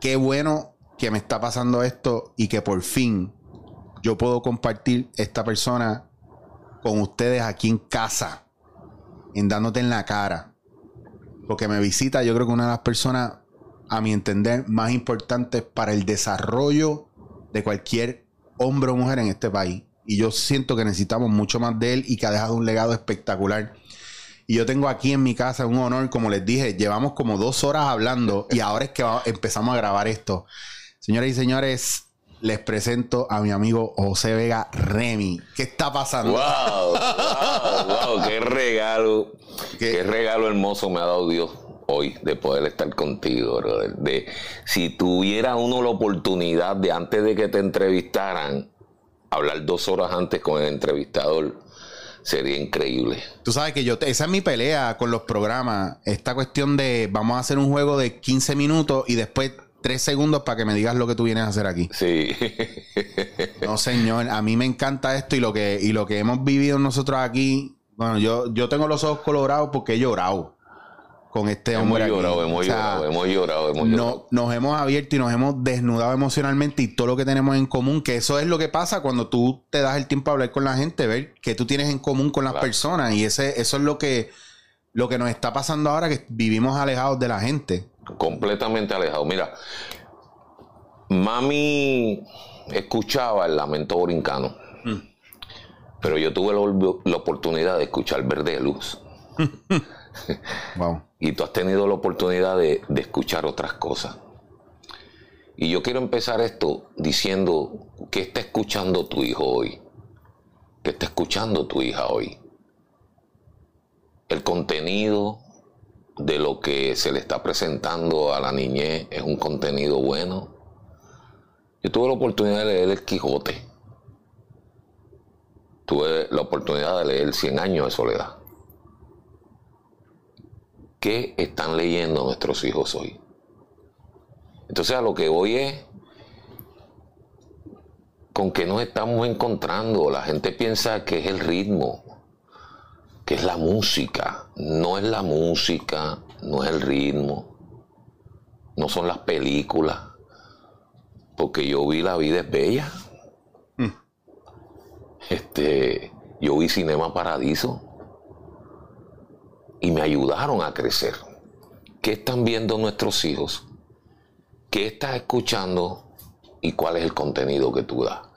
qué bueno que me está pasando esto y que por fin yo puedo compartir esta persona con ustedes aquí en casa, en dándote en la cara. Porque me visita, yo creo que una de las personas, a mi entender, más importantes para el desarrollo de cualquier hombre o mujer en este país. Y yo siento que necesitamos mucho más de él y que ha dejado un legado espectacular. Y yo tengo aquí en mi casa un honor, como les dije, llevamos como dos horas hablando y ahora es que empezamos a grabar esto. Señoras y señores, les presento a mi amigo José Vega Remy. ¿Qué está pasando? ¡Wow! ¡Wow! wow qué regalo! ¿Qué? regalo hermoso me ha dado Dios hoy de poder estar contigo, De, si tuviera uno la oportunidad de antes de que te entrevistaran, hablar dos horas antes con el entrevistador, sería increíble. Tú sabes que yo, esa es mi pelea con los programas. Esta cuestión de vamos a hacer un juego de 15 minutos y después tres segundos para que me digas lo que tú vienes a hacer aquí. Sí. no, señor, a mí me encanta esto y lo que, y lo que hemos vivido nosotros aquí. Bueno, yo, yo tengo los ojos colorados porque he llorado con este hombre. Hemos llorado, hemos llorado, hemos llorado, hemos llorado. nos hemos abierto y nos hemos desnudado emocionalmente y todo lo que tenemos en común, que eso es lo que pasa cuando tú te das el tiempo a hablar con la gente, ver que tú tienes en común con las personas y ese, eso es lo que, lo que nos está pasando ahora, que vivimos alejados de la gente completamente alejado. Mira, mami escuchaba el lamento borincano, mm. pero yo tuve la, oportunidad de escuchar Verde Luz. Y tú has tenido la oportunidad de, de escuchar otras cosas. Y yo quiero empezar esto diciendo que está escuchando tu hijo hoy, que está escuchando tu hija hoy. El contenido, de lo que se le está presentando a la niñez es un contenido bueno. Yo tuve la oportunidad de leer El Quijote. Tuve la oportunidad de leer Cien años de soledad. ¿Qué están leyendo nuestros hijos hoy? Entonces a lo que voy es con que nos estamos encontrando. La gente piensa que es el ritmo, que es la música. No es la música, no es el ritmo, no son las películas. Porque yo vi La vida es bella. Mm. Este, yo vi Cinema Paradiso. Y me ayudaron a crecer. ¿Qué están viendo nuestros hijos? ¿Qué estás escuchando? ¿Y cuál es el contenido que tú das?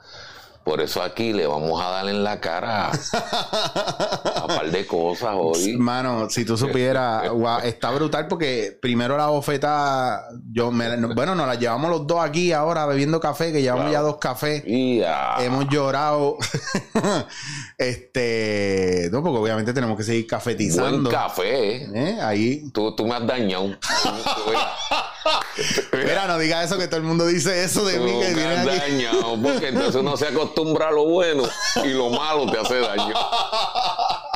Por eso aquí le vamos a dar en la cara a un par de cosas hoy. Mano, si tú supieras, está brutal porque primero la bofeta, yo me, bueno, nos la llevamos los dos aquí ahora bebiendo café, que llevamos ya dos cafés. Hemos llorado. este, no, porque obviamente tenemos que seguir cafetizando. Buen café. ¿Eh? Ahí. Tú, tú me has dañado. Mira, no digas eso que todo el mundo dice eso de mí que me has dañado, porque entonces uno se acostumbra a lo bueno y lo malo te hace daño.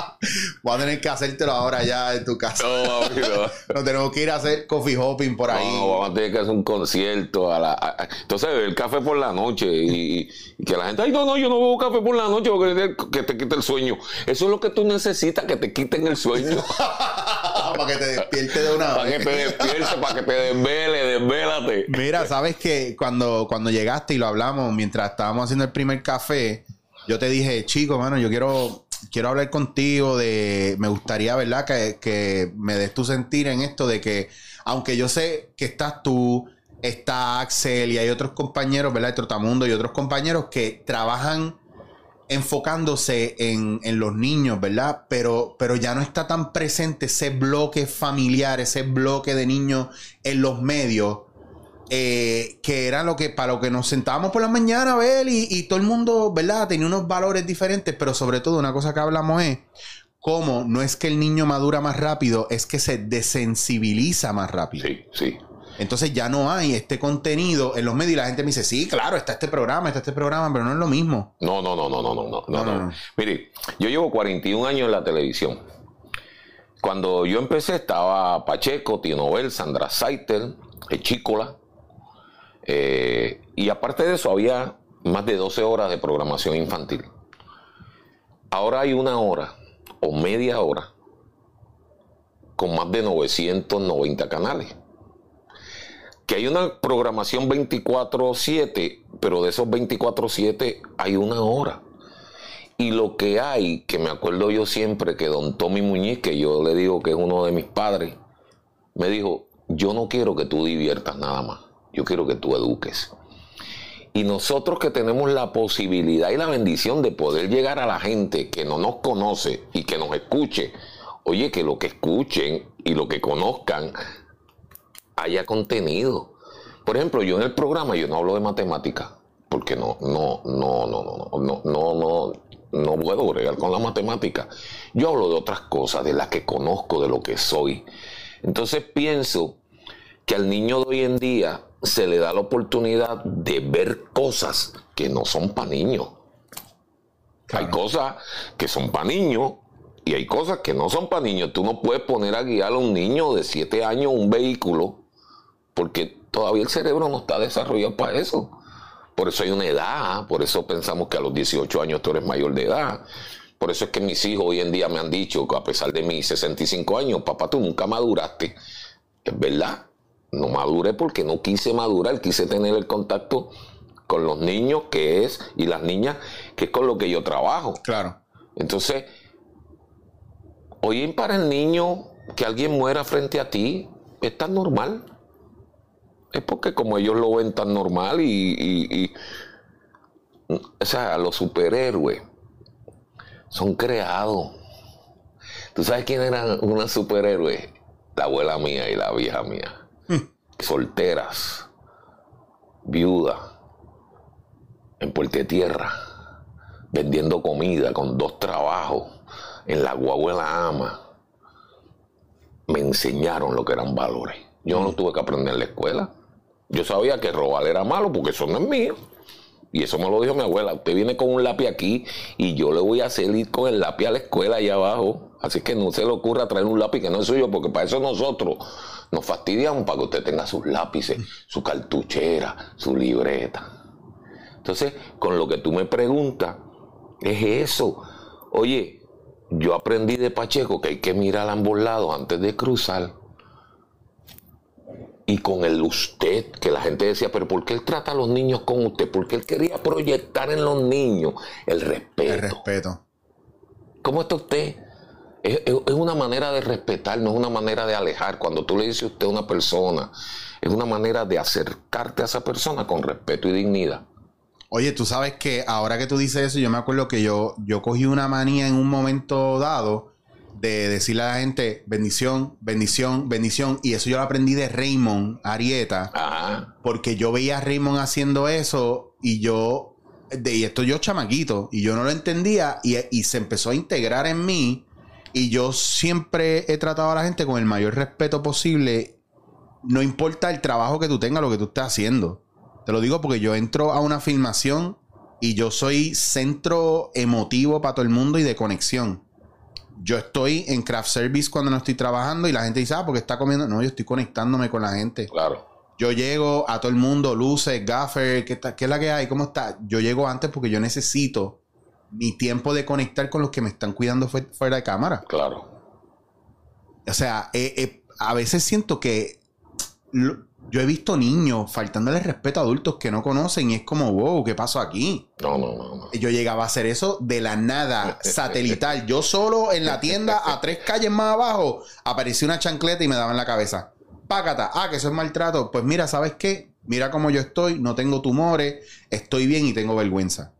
Voy a tener que hacértelo ahora ya en tu casa. No, amigo. Nos tenemos que ir a hacer coffee hopping por ahí. No, vamos a tener que hacer un concierto. A la, entonces, beber café por la noche y, que la gente, ay, no, no, yo no bebo café por la noche porque que te quite el sueño. Eso es lo que tú necesitas, que te quiten el sueño. para que te despierte de una vez. Para que te despierte, para que te desvele, desvélate. Mira, sabes que cuando, cuando llegaste y lo hablamos mientras estábamos haciendo el primer café, yo te dije, chico, mano, yo quiero quiero hablar contigo de, me gustaría, ¿verdad? Que, me des tu sentir en esto de que, aunque yo sé que estás tú, está Axel y hay otros compañeros, ¿verdad? De Trotamundo y otros compañeros que trabajan enfocándose en, en, los niños, ¿verdad? Pero, pero ya no está tan presente ese bloque familiar, ese bloque de niños en los medios eh, que era lo que para lo que nos sentábamos por la mañana a ver y, todo el mundo, ¿verdad? Tenía unos valores diferentes, pero sobre todo una cosa que hablamos es cómo no es que el niño madura más rápido, es que se desensibiliza más rápido. Sí, sí. Entonces ya no hay este contenido en los medios y la gente me dice, sí, claro, está este programa, está este programa, pero no es lo mismo. No, no, no, no, no, no, no, no. Mire, yo llevo 41 años en la televisión. Cuando yo empecé estaba Pacheco, Tino Sandra Saiter, Echícola, eh, y aparte de eso, había más de 12 horas de programación infantil. Ahora hay una hora o media hora con más de 990 canales. que hay una programación 24/7, pero de esos 24/7 hay una hora. Y lo que hay, que me acuerdo yo siempre que don Tommy Muñiz, que yo le digo que es uno de mis padres, me dijo, yo no quiero que tú diviertas nada más, yo quiero que tú eduques. Y nosotros que tenemos la posibilidad y la bendición de poder llegar a la gente que no nos conoce y que nos escuche, oye, que lo que escuchen y lo que conozcan haya contenido. Por ejemplo, yo en el programa yo no hablo de matemática, porque no, no, no, no, no, no, no, no, no puedo bregar con la matemática. Yo hablo de otras cosas, de las que conozco, de lo que soy. Entonces pienso que al niño de hoy en día se le da la oportunidad de ver cosas que no son para niños. Hay cosas que son para niños y hay cosas que no son para niños. Tú no puedes poner a guiar a un niño de 7 años un vehículo porque todavía el cerebro no está desarrollado para eso. Por eso hay una edad, por eso pensamos que a los 18 años tú eres mayor de edad. Por eso es que mis hijos hoy en día me han dicho que a pesar de mis 65 años, papá, tú nunca maduraste. Es verdad, no maduré porque no quise madurar, quise tener el contacto con los niños que es y las niñas que es con lo que yo trabajo. Claro. Entonces, hoy para el niño que alguien muera frente a ti es tan normal es porque como ellos lo ven tan normal y, o sea, los superhéroes son creados. ¿Tú sabes quién eran una superhéroe? La abuela mía y la vieja mía. Solteras, viudas, en Puerto Tierra, vendiendo comida con dos trabajos, en la guagua ama. Me enseñaron lo que eran valores. Yo no tuve que aprender en la escuela. Yo sabía que robar era malo porque eso no es mío. Y eso me lo dijo mi abuela. Usted viene con un lápiz aquí y yo le voy a hacer ir con el lápiz a la escuela allá abajo. Así que no se le ocurra traer un lápiz que no es suyo, porque para eso nosotros nos fastidiamos para que usted tenga sus lápices, su cartuchera, su libreta. Entonces, con lo que tú me preguntas, es eso. Oye, yo aprendí de Pacheco que hay que mirar a ambos lados antes de cruzar y con el usted, que la gente decía, pero ¿por qué él trata a los niños con usted? Porque él quería proyectar en los niños el respeto. El respeto. ¿Cómo está usted? Es, es, una manera de respetar, no es una manera de alejar. Cuando tú le dices usted a una persona, es una manera de acercarte a esa persona con respeto y dignidad. Oye, tú sabes que ahora que tú dices eso, yo me acuerdo que yo, yo cogí una manía en un momento dado de decirle a la gente bendición, bendición, bendición. Y eso yo lo aprendí de Raymond Arieta. Porque yo veía a Raymond haciendo eso y yo, de, y esto yo chamaquito, y yo no lo entendía y, y, se empezó a integrar en mí. Y yo siempre he tratado a la gente con el mayor respeto posible. No importa el trabajo que tú tengas, lo que tú estés haciendo. Te lo digo porque yo entro a una filmación y yo soy centro emotivo para todo el mundo y de conexión yo estoy en craft service cuando no estoy trabajando y la gente dice, ah, porque está comiendo. No, yo estoy conectándome con la gente. Claro. Yo llego a todo el mundo, luces, gaffer, ¿qué, ¿qué es la que hay? ¿Cómo está? Yo llego antes porque yo necesito mi tiempo de conectar con los que me están cuidando fuera de cámara. Claro. O sea, eh, eh, a veces siento que yo he visto niños faltándole respeto a adultos que no conocen y es como, wow, ¿qué pasó aquí? No, no, no, Yo llegaba a hacer eso de la nada, satelital. Yo solo en la tienda, a tres calles más abajo, apareció una chancleta y me daba en la cabeza. Pácata, ah, que eso es maltrato. Pues mira, ¿sabes qué? Mira cómo yo estoy, no tengo tumores, estoy bien y tengo vergüenza.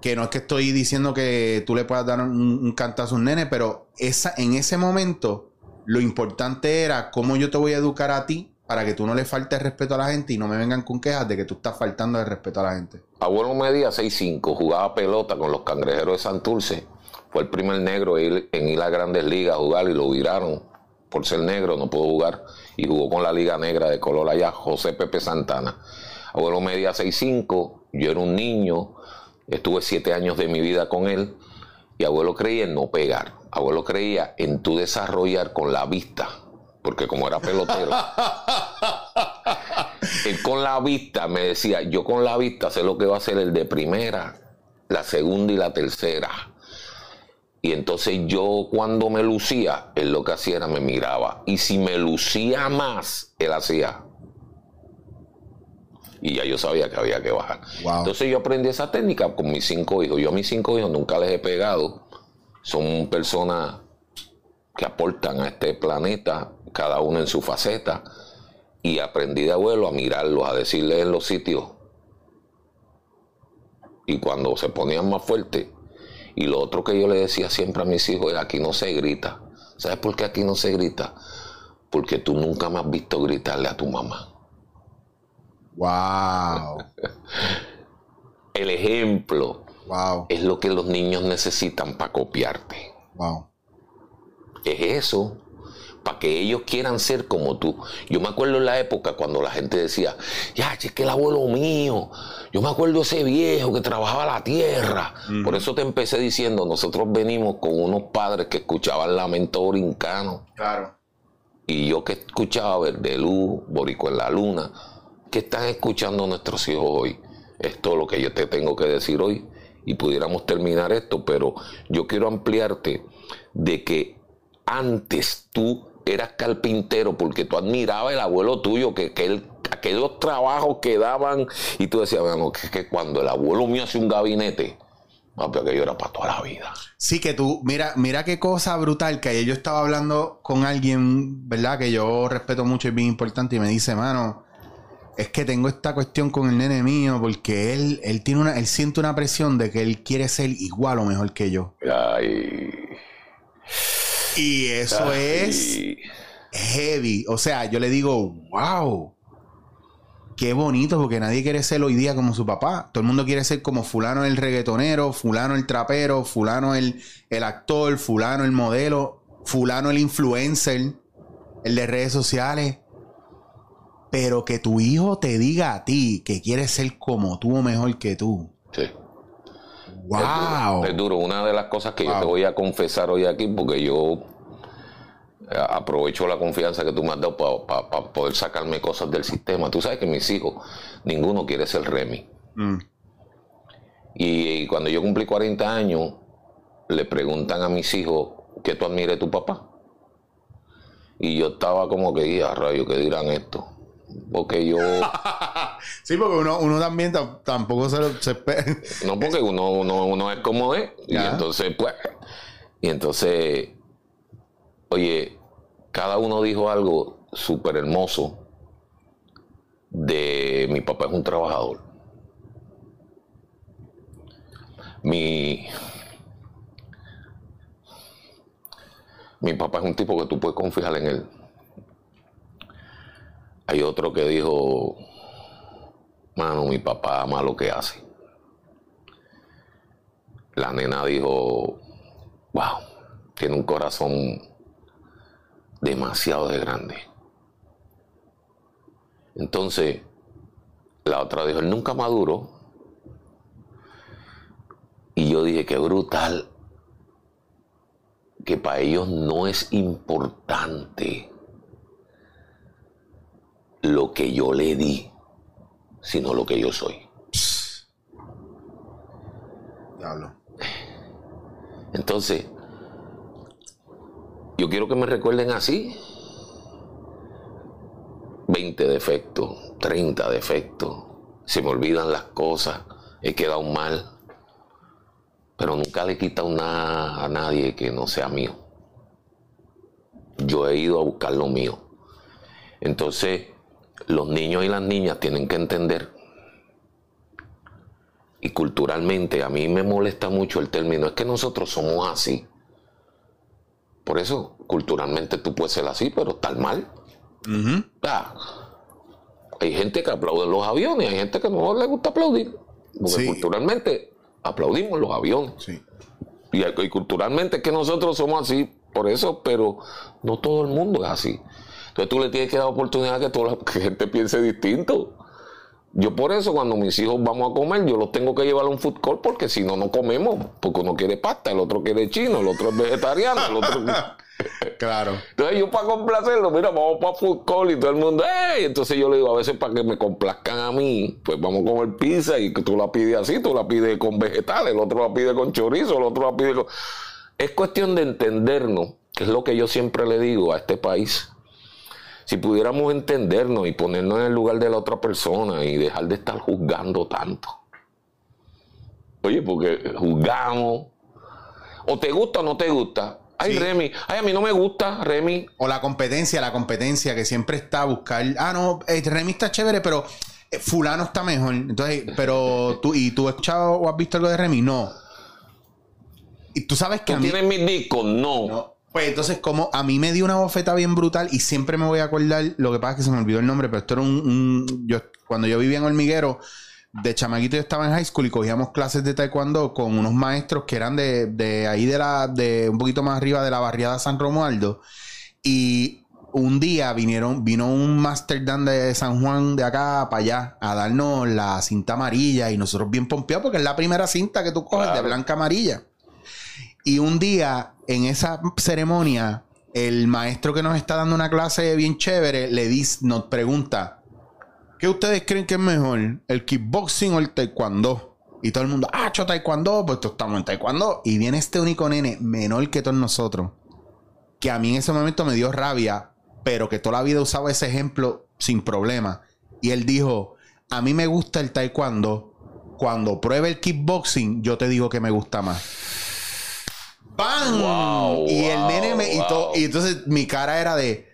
Que no es que estoy diciendo que tú le puedas dar un, un cantazo a un nene, pero esa, en ese momento lo importante era cómo yo te voy a educar a ti para que tú no le faltes respeto a la gente y no me vengan con quejas de que tú estás faltando de respeto a la gente. Abuelo medía 6'5, jugaba pelota con los cangrejeros de Santurce. Fue el primer negro en ir a grandes ligas a jugar y lo viraron por ser negro, no pudo jugar. Y jugó con la Liga Negra de color allá, José Pepe Santana. Abuelo medía 6'5, yo era un niño, estuve siete años de mi vida con él. Y abuelo creía en no pegar. Abuelo creía en tú desarrollar con la vista porque como era pelotero, él con la vista me decía, yo con la vista sé lo que va a ser el de primera, la segunda y la tercera. Y entonces yo cuando me lucía, él lo que hacía era me miraba. Y si me lucía más, él hacía. Y ya yo sabía que había que bajar. Entonces yo aprendí esa técnica con mis cinco hijos. Yo a mis cinco hijos nunca les he pegado. Son personas que aportan a este planeta, cada uno en su faceta. Y aprendí de abuelo a mirarlos, a decirles en los sitios. Y cuando se ponían más fuertes, y lo otro que yo le decía siempre a mis hijos es, aquí no se grita. ¿Sabes por qué aquí no se grita? Porque tú nunca me has visto gritarle a tu mamá. Wow. El ejemplo wow. es lo que los niños necesitan para copiarte. Wow. Es eso para que ellos quieran ser como tú. Yo me acuerdo en la época cuando la gente decía, ya, es que el abuelo mío, yo me acuerdo ese viejo que trabajaba la tierra. Por eso te empecé diciendo, nosotros venimos con unos padres que escuchaban lamento brincano. Claro. Y yo que escuchaba Verde Luz, Borico en la Luna, ¿qué están escuchando nuestros hijos hoy? Es lo que yo te tengo que decir hoy. Y pudiéramos terminar esto, pero yo quiero ampliarte de que antes tú eras carpintero porque tú admirabas el abuelo tuyo, que, que aquellos trabajos que daban, y tú decías, bueno, que, que cuando el abuelo mío hace un gabinete, que yo era para toda la vida. Sí, que tú, mira, mira qué cosa brutal, que ayer yo estaba hablando con alguien, ¿verdad? Que yo respeto mucho y es bien importante, y me dice, mano, es que tengo esta cuestión con el nene mío, porque él, él tiene una, él siente una presión de que él quiere ser igual o mejor que yo. Ay. Y eso es heavy. O sea, yo le digo, wow. Qué bonito, porque nadie quiere ser hoy día como su papá. Todo el mundo quiere ser como fulano el reggaetonero, fulano el trapero, fulano el, el actor, fulano el modelo, fulano el influencer, el de redes sociales. Pero que tu hijo te diga a ti que quiere ser como tú o mejor que tú. Sí. Wow. Es duro. Una de las cosas que yo te voy a confesar hoy aquí, porque yo eh, aprovecho la confianza que tú me has dado para poder sacarme cosas del sistema. Tú sabes que mis hijos, ninguno quiere ser Remy. Mm. Y, cuando yo cumplí 40 años, le preguntan a mis hijos ¿qué tú admires tu papá. Y yo estaba como que, a rayo, ¿qué dirán esto? Porque yo. sí, porque uno, también tampoco se, espera. no, porque uno, uno, es como es. Y entonces, pues. Y entonces. Oye, cada uno dijo algo súper hermoso. De mi papá es un trabajador. Mi. Mi papá es un tipo que tú puedes confiar en él. Hay otro que dijo, mano, mi papá ama lo que hace. La nena dijo, wow, tiene un corazón demasiado de grande. Entonces, la otra dijo, él nunca maduro. Y yo dije, qué brutal, que para ellos no es importante lo que yo le di, sino lo que yo soy. Diablo. Entonces, yo quiero que me recuerden así. 20 defectos, 30 defectos. Se me olvidan las cosas. He quedado mal. Pero nunca le he quitado nada a nadie que no sea mío. Yo he ido a buscar lo mío. Entonces, los niños y las niñas tienen que entender, y culturalmente a mí me molesta mucho el término, es que nosotros somos así. Por eso, culturalmente tú puedes ser así, pero estar mal. hay gente que aplaude los aviones, hay gente que no le gusta aplaudir. Porque culturalmente aplaudimos los aviones. Y, y, culturalmente es que nosotros somos así, por eso, pero no todo el mundo es así. Entonces tú le tienes que dar oportunidad a que toda la gente piense distinto. Yo por eso cuando mis hijos vamos a comer, yo los tengo que llevar a un food court porque si no, no comemos. Porque uno quiere pasta, el otro quiere chino, el otro es vegetariano, el otro... claro. Entonces yo para complacerlo, mira, vamos para food court y todo el mundo, ¡ey! Entonces yo le digo, a veces para que me complazcan a mí, pues vamos a comer pizza y tú la pides así, tú la pides con vegetales, el otro la pide con chorizo, el otro la pide con... Es cuestión de entendernos, que es lo que yo siempre le digo a este país si pudiéramos entendernos y ponernos en el lugar de la otra persona y dejar de estar juzgando tanto. Oye, porque juzgamos. O te gusta o no te gusta. Ay, Remy. Ay, a mí no me gusta, Remy. O la competencia, la competencia que siempre está a buscar. Ah, no, eh, Remy está chévere, pero eh, fulano está mejor. Entonces, pero tú, ¿y tú has escuchado o has visto algo de Remy? No. Y tú sabes que. ¿Tú tienes mis discos? No. Pues entonces, como a mí me dio una bofeta bien brutal y siempre me voy a acordar, lo que pasa es que se me olvidó el nombre, pero esto era un. yo, cuando yo vivía en Hormiguero, de chamaquito yo estaba en high school y cogíamos clases de taekwondo con unos maestros que eran de, de ahí de la, de un poquito más arriba de la barriada San Romualdo. Y un día vinieron, vino un Master Dan de San Juan de acá para allá a darnos la cinta amarilla y nosotros bien pompeados porque es la primera cinta que tú coges de blanca amarilla. Y un día en esa ceremonia, el maestro que nos está dando una clase bien chévere le dice, nos pregunta, ¿qué ustedes creen que es mejor? ¿El kickboxing o el taekwondo? Y todo el mundo, ah, yo taekwondo, pues estamos en taekwondo. Y viene este único nene menor que todos nosotros, que a mí en ese momento me dio rabia pero que toda la vida usaba ese ejemplo sin problema. Y él dijo, a mí me gusta el taekwondo, cuando pruebe el kickboxing, yo te digo que me gusta más. ¡Bam! y el nene me... Y, y, entonces mi cara era de...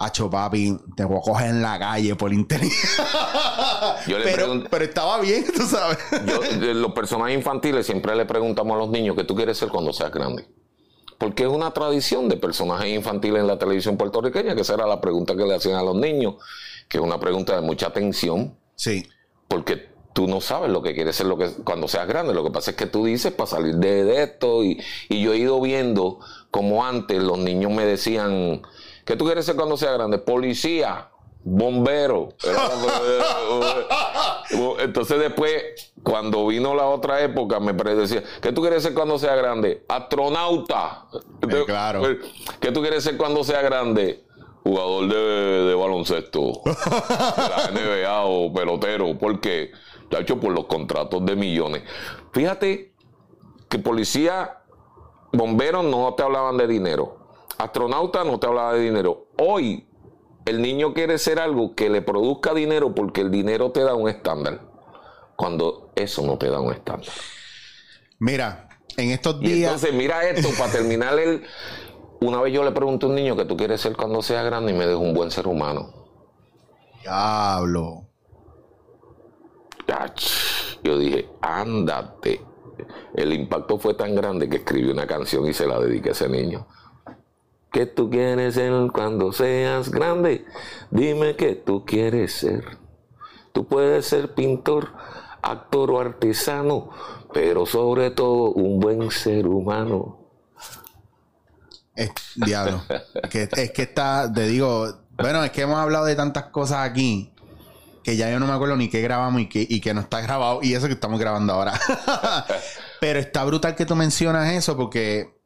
Acho papi, te voy a coger en la calle por internet. pero, pero, estaba bien, tú sabes. los personajes infantiles siempre le preguntamos a los niños qué tú quieres ser cuando seas grande porque es una tradición de personajes infantiles en la televisión puertorriqueña, que esa era la pregunta que le hacían a los niños, que es una pregunta de mucha atención. Sí. Porque tú no sabes lo que quieres ser lo que, cuando seas grande. Lo que pasa es que tú dices para salir de, esto. Y, y, yo he ido viendo como antes los niños me decían, ¿qué tú quieres ser cuando seas grande? Policía bombero. Entonces después, cuando vino la otra época, me decía, ¿qué tú quieres ser cuando sea grande? Astronauta. Eh, claro. Pues, ¿Qué tú quieres ser cuando sea grande? Jugador de, baloncesto. de la NBA o pelotero. porque qué? Hecho por los contratos de millones. Fíjate que policía, bomberos no te hablaban de dinero. Astronauta no te hablaba de dinero. Hoy el niño quiere ser algo que le produzca dinero porque el dinero te da un estándar, cuando eso no te da un estándar. Mira, en estos días... entonces, mira esto, para terminar el... Una vez yo le pregunté a un niño que tú quieres ser cuando seas grande y me dejó un buen ser humano. Diablo. Yo dije, ándate. El impacto fue tan grande que escribí una canción y se la dediqué a ese niño. ¿Qué tú quieres ser cuando seas grande? Dime qué tú quieres ser. Tú puedes ser pintor, actor o artesano, pero sobre todo un buen ser humano. Es, diablo. es que está, te digo, bueno, es que hemos hablado de tantas cosas aquí que ya yo no me acuerdo ni qué grabamos y que, y que no está grabado y eso que estamos grabando ahora. pero está brutal que tú mencionas eso porque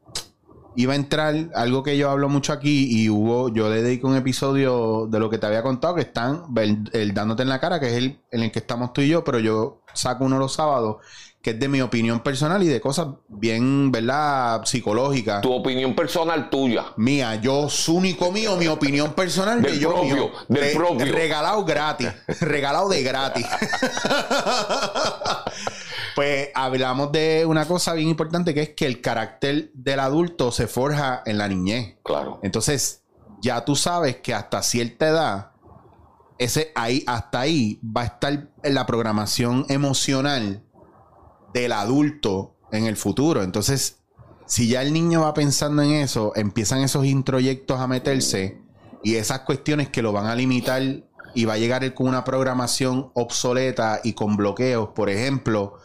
iba a entrar algo que yo hablo mucho aquí y hubo, yo le dedico un episodio de lo que te había contado que están el, dándote en la cara, que es el en el que estamos tú y yo, pero yo saco uno los sábados que es de mi opinión personal y de cosas bien, ¿verdad? Psicológicas. Tu opinión personal tuya. Mía, yo, su único mío, mi opinión personal del de yo propio, Del propio. Regalado gratis. regalado de gratis. Pues hablamos de una cosa bien importante que es que el carácter del adulto se forja en la niñez. Claro. Entonces, ya tú sabes que hasta cierta edad, ese ahí, hasta ahí va a estar en la programación emocional del adulto en el futuro. Entonces, si ya el niño va pensando en eso, empiezan esos introyectos a meterse y esas cuestiones que lo van a limitar y va a llegar con una programación obsoleta y con bloqueos. Por ejemplo,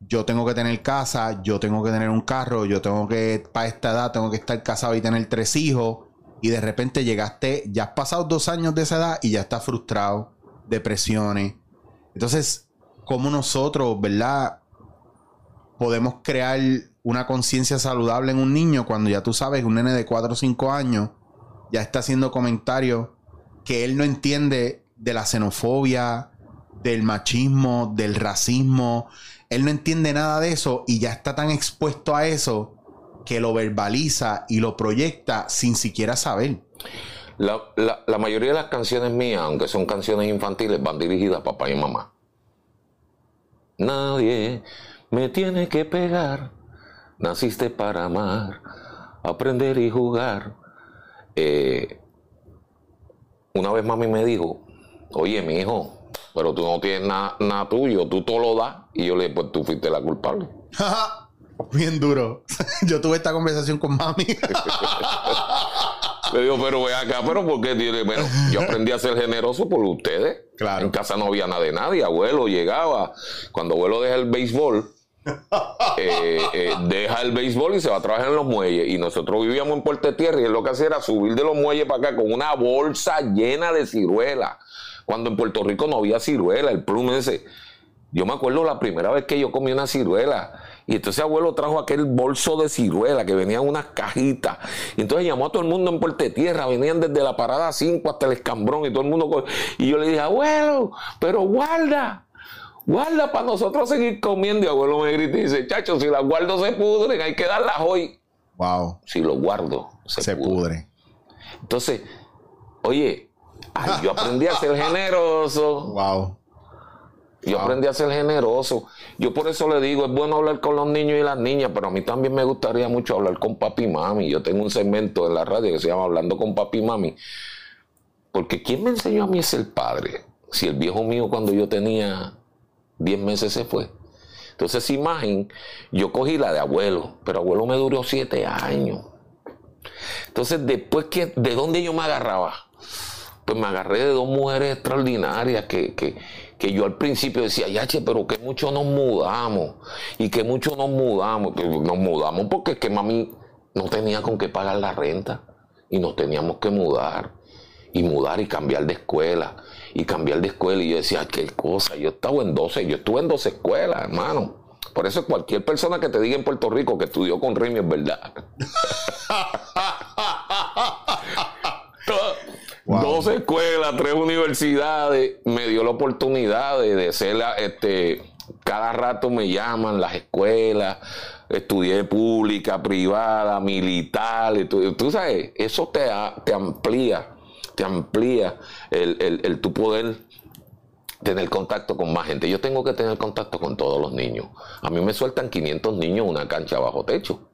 yo tengo que tener casa, yo tengo que tener un carro, yo tengo que, para esta edad, tengo que estar casado y tener tres hijos. Y de repente llegaste, ya has pasado dos años de esa edad y ya estás frustrado, depresiones. Entonces, ¿cómo nosotros, verdad, podemos crear una conciencia saludable en un niño cuando ya tú sabes un nene de 4 o 5 años ya está haciendo comentarios que él no entiende de la xenofobia, del machismo, del racismo, él no entiende nada de eso y ya está tan expuesto a eso que lo verbaliza y lo proyecta sin siquiera saber. La, mayoría de las canciones mías, aunque son canciones infantiles, van dirigidas a papá y mamá. Nadie me tiene que pegar. Naciste para amar, aprender y jugar. Eh, una vez mami me dijo, oye, mi hijo, pero tú no tienes nada tuyo, tú todo lo das. Y yo le dije, pues tú fuiste la culpable. Bien duro. yo tuve esta conversación con mami. le digo, pero ve acá, pero ¿por qué? Bueno, yo aprendí a ser generoso por ustedes. Claro. En casa no había nada de nadie. Abuelo llegaba. Cuando abuelo deja el béisbol, eh, eh, deja el béisbol y se va a trabajar en los muelles. Y nosotros vivíamos en Puerto Tierra y él lo que hacía era subir de los muelles para acá con una bolsa llena de ciruela. Cuando en Puerto Rico no había ciruela, el plum ese. Yo me acuerdo la primera vez que yo comí una ciruela. Y entonces abuelo trajo aquel bolso de ciruela que venía en unas cajitas. Y entonces llamó a todo el mundo en Puerto Tierra. Venían desde la parada 5 hasta el escambrón y todo el mundo. Y yo le dije, abuelo, pero guarda guarda para nosotros seguir comiendo. Y abuelo me grita y dice, chacho, si las guardo se pudren, hay que darlas hoy. Wow. Si lo guardo, se, pudre. Entonces, oye, yo aprendí a ser generoso. Wow. Yo aprendí a ser generoso. Yo por eso le digo, es bueno hablar con los niños y las niñas, pero a mí también me gustaría mucho hablar con papi y mami. Yo tengo un segmento en la radio que se llama Hablando con papi y mami. Porque ¿quién me enseñó a mí a ser padre? Si el viejo mío cuando yo tenía 10 meses se fue. Entonces esa imagen, yo cogí la de abuelo, pero abuelo me duró 7 años. Entonces después que, ¿de dónde yo me agarraba? Pues me agarré de dos mujeres extraordinarias que, que, yo al principio decía, yache, pero que mucho nos mudamos. Y que mucho nos mudamos. nos mudamos porque es que mami no tenía con qué pagar la renta. Y nos teníamos que mudar. Y mudar y cambiar de escuela y cambiar de escuela. Y yo decía, qué cosa, yo estaba en 12, yo estuve en 12 escuelas, hermano. Por eso cualquier persona que te diga en Puerto Rico que estudió con Remy es verdad. 12 escuelas, tres universidades, me dio la oportunidad de, ser, este, cada rato me llaman las escuelas, estudié pública, privada, militar, tú, sabes, eso te, te amplía te amplía el, tu poder tener contacto con más gente. Yo tengo que tener contacto con todos los niños. A mí me sueltan 500 niños en una cancha bajo techo.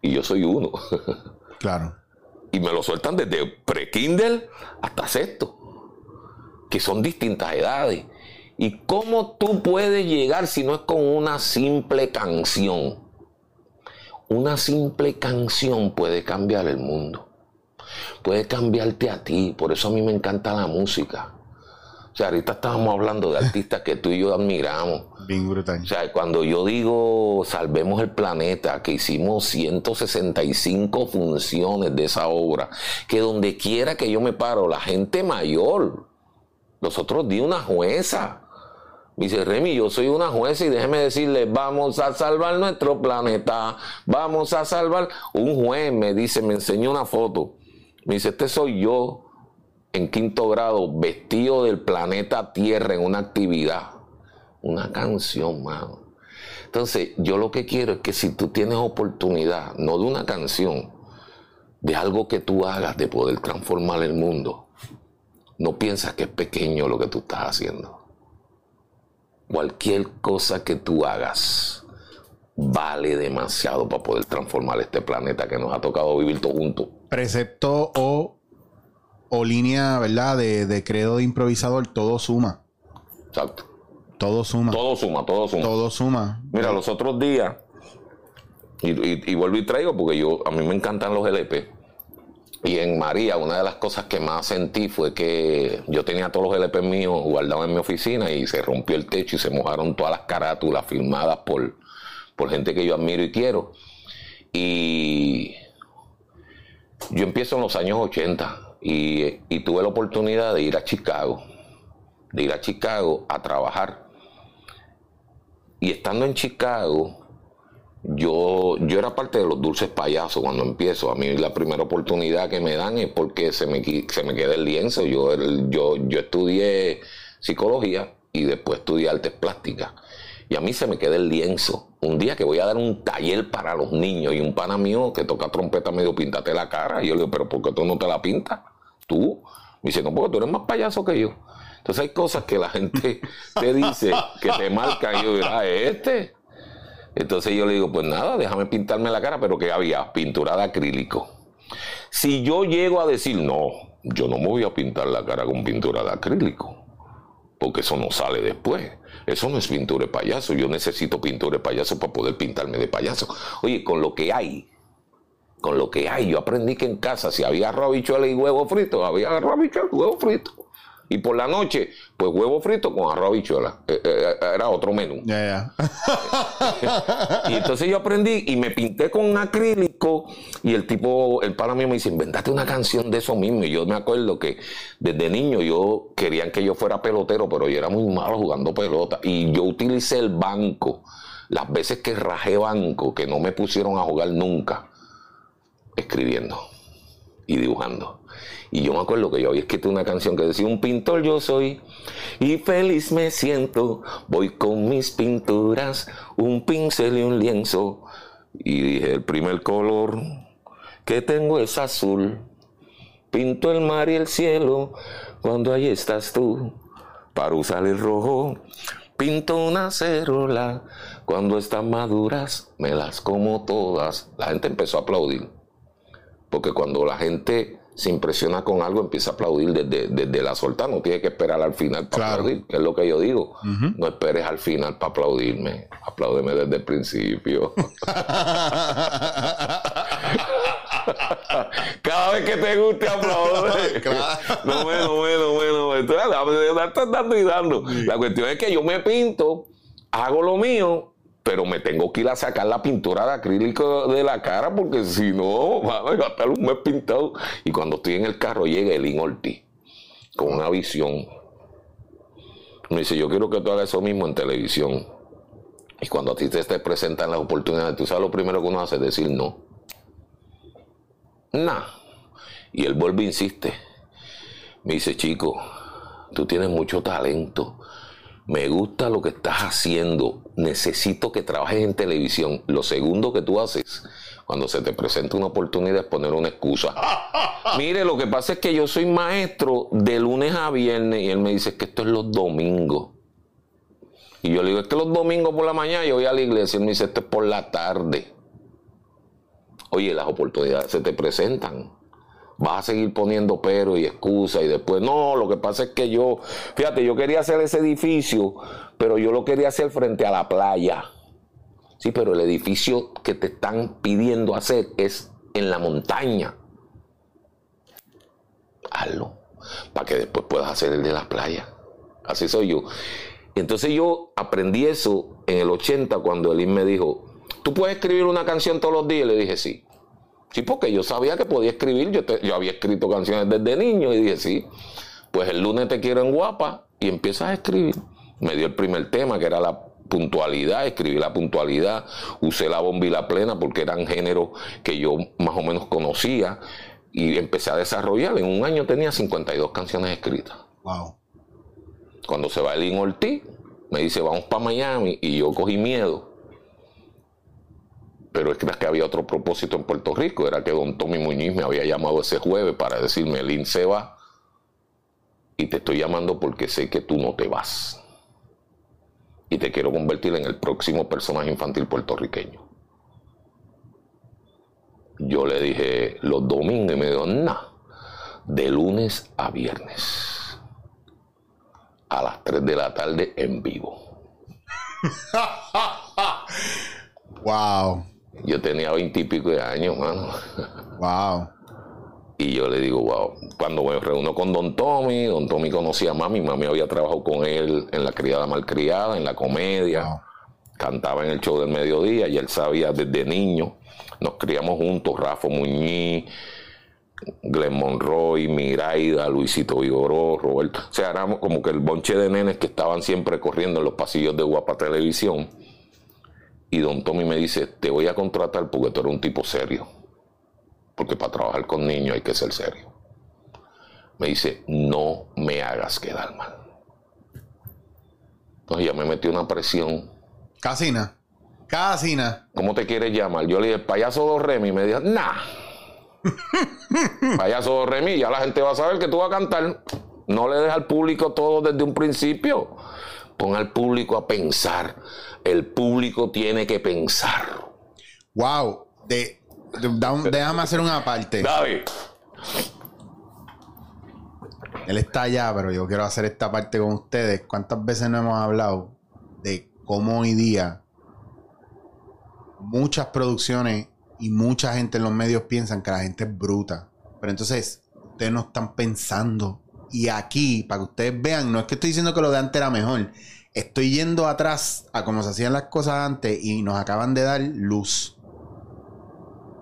Y yo soy uno. Claro. Y me lo sueltan desde pre-Kindle hasta sexto. Que son distintas edades. ¿Y cómo tú puedes llegar si no es con una simple canción? Una simple canción puede cambiar el mundo puede cambiarte a ti. Por eso a mí me encanta la música. O sea, ahorita estábamos hablando de artistas que tú y yo admiramos. Bien brutal. O sea, cuando yo digo salvemos el planeta, que hicimos 165 funciones de esa obra, que donde quiera que yo me paro, la gente mayor, nosotros di una jueza. Me dice, Remy, yo soy una jueza y déjeme decirle, vamos a salvar nuestro planeta, vamos a salvar. Un juez me dice, me enseñó una foto me dice, este soy yo en quinto grado, vestido del planeta Tierra en una actividad. Una canción, mano. Entonces, yo lo que quiero es que si tú tienes oportunidad, no de una canción, de algo que tú hagas, de poder transformar el mundo, no piensas que es pequeño lo que tú estás haciendo. Cualquier cosa que tú hagas vale demasiado para poder transformar este planeta que nos ha tocado vivir todos juntos precepto o, o línea, ¿verdad? De, de credo de improvisador, todo suma. Exacto. Todo suma. Todo suma, todo suma. Todo suma. Mira, los otros días, y, vuelvo y traigo porque yo, a mí me encantan los LP. Y en María, una de las cosas que más sentí fue que yo tenía todos los LP míos guardados en mi oficina y se rompió el techo y se mojaron todas las carátulas firmadas por, por gente que yo admiro y quiero. Y yo empiezo en los años 80 y, tuve la oportunidad de ir a Chicago, de ir a Chicago a trabajar. Y estando en Chicago, yo, yo era parte de los dulces payasos cuando empiezo. A mí la primera oportunidad que me dan es porque se me, se me queda el lienzo. Yo, yo, yo estudié psicología y después estudié artes plásticas. y a mí se me queda el lienzo. Un día que voy a dar un taller para los niños y un pana mío que toca trompeta medio píntate la cara. Y yo le digo, pero ¿por qué tú no te la pintas? ¿Tú? Me dice, no, porque tú eres más payaso que yo. Entonces hay cosas que la gente te dice, que te marcan y yo ah, este. Entonces yo le digo, pues nada, déjame pintarme la cara, pero que había pintura de acrílico. Si yo llego a decir, no, yo no me voy a pintar la cara con pintura de acrílico, porque eso no sale después. Eso no es pintura de payaso. Yo necesito pintura de payaso para poder pintarme de payaso. Oye, con lo que hay, con lo que hay, yo aprendí que en casa, si había arroz, y huevo frito, había arroz, y huevo frito. Y por la noche, pues huevo frito con arroz bichuela. Eh, eh, eh, era otro menú. y entonces yo aprendí y me pinté con un acrílico. Y el tipo, el pana mío me dice, inventate una canción de eso mismo. Y yo me acuerdo que desde niño yo querían que yo fuera pelotero, pero yo era muy malo jugando pelota. Y yo utilicé el banco. Las veces que rajé banco, que no me pusieron a jugar nunca, escribiendo y dibujando. Y yo me acuerdo que yo había escrito una canción que decía, un pintor yo soy y feliz me siento, voy con mis pinturas, un pincel y un lienzo. Y dije, el primer color que tengo es azul, pinto el mar y el cielo cuando ahí estás tú, para usar el rojo. Pinto una cerola, cuando están maduras me las como todas. La gente empezó a aplaudir. Porque cuando la gente se impresiona con algo, empieza a aplaudir desde, la solta, no tiene que esperar al final para aplaudir, que es lo que yo digo. No esperes al final para aplaudirme, apláudeme desde el principio. Cada vez que te guste aplaude. No, bueno, bueno, bueno. Entonces, dando y dando. La cuestión es que yo me pinto, hago lo mío pero me tengo que ir a sacar la pintura de acrílico de la cara porque si no, va a estar un mes pintado. Y cuando estoy en el carro llega el Ortiz con una visión. Me dice, yo quiero que tú hagas eso mismo en televisión. Y cuando a ti te, te presentan las oportunidades, tú sabes lo primero que uno hace decir no. Nah. Y él vuelve e insiste. Me dice, chico, tú tienes mucho talento me gusta lo que estás haciendo, necesito que trabajes en televisión. Lo segundo que tú haces cuando se te presenta una oportunidad es poner una excusa. Mire, lo que pasa es que yo soy maestro de lunes a viernes y él me dice que esto es los domingos. Y yo le digo, es que los domingos por la mañana yo voy a la iglesia y él me dice, esto es por la tarde. Oye, las oportunidades se te presentan vas a seguir poniendo pero y excusa y después, no, lo que pasa es que yo, fíjate, yo quería hacer ese edificio, pero yo lo quería hacer frente a la playa. Sí, pero el edificio que te están pidiendo hacer es en la montaña. Hazlo, para que después puedas hacer el de la playa. Así soy yo. Entonces yo aprendí eso en el 80 cuando Elín me dijo, ¿tú puedes escribir una canción todos los días? Le dije, sí. Sí, porque yo sabía que podía escribir. Yo, yo había escrito canciones desde niño y dije, sí, pues el lunes te quiero en guapa y empiezas a escribir. Me dio el primer tema que era la puntualidad, escribí la puntualidad, usé la bomba y la plena porque eran géneros que yo más o menos conocía y empecé a desarrollar. En un año tenía 52 canciones escritas. Wow. Cuando se va el Ortiz, me dice, vamos para Miami y yo cogí miedo pero es que había otro propósito en Puerto Rico, era que don Tommy Muñiz me había llamado ese jueves para decirme, Lin se va y te estoy llamando porque sé que tú no te vas. Y te quiero convertir en el próximo personaje infantil puertorriqueño. Yo le dije los domingos y me dijo, no, de lunes a viernes, a las 3 de la tarde en vivo. wow. Yo tenía veintipico de años, mano. Wow. Y yo le digo, wow. Cuando me reúno con Don Tommy, Don Tommy conocía a mami, mami había trabajado con él en La Criada Malcriada, en la comedia. Cantaba en el show del mediodía y él sabía desde niño. Nos criamos juntos, Rafa Muñiz, Glenn Monroy, Miraida, Luisito Vigoró, Roberto. O sea, éramos como que el bonche de nenes que estaban siempre corriendo en los pasillos de Guapa Televisión y don Tommy me dice, te voy a contratar porque tú eres un tipo serio. Porque para trabajar con niños hay que ser serio. Me dice, no me hagas quedar mal. Entonces ya me metí una presión. Casina. Casina. ¿Cómo te quieres llamar? Yo le dije, payaso dos Remi. Y me dijo, nah. payaso dos Remi, ya la gente va a saber que tú vas a cantar. No le dejes al público todo desde un principio. Pon al público a pensar. El público tiene que pensar. Wow. De, déjame hacer una parte. David. Él está allá, pero yo quiero hacer esta parte con ustedes. ¿Cuántas veces no hemos hablado de cómo hoy día muchas producciones y mucha gente en los medios piensan que la gente es bruta? Pero entonces, ustedes no están pensando. Y aquí, para que ustedes vean, no es que estoy diciendo que lo de antes era mejor. Estoy yendo atrás a cómo se hacían las cosas antes y nos acaban de dar luz.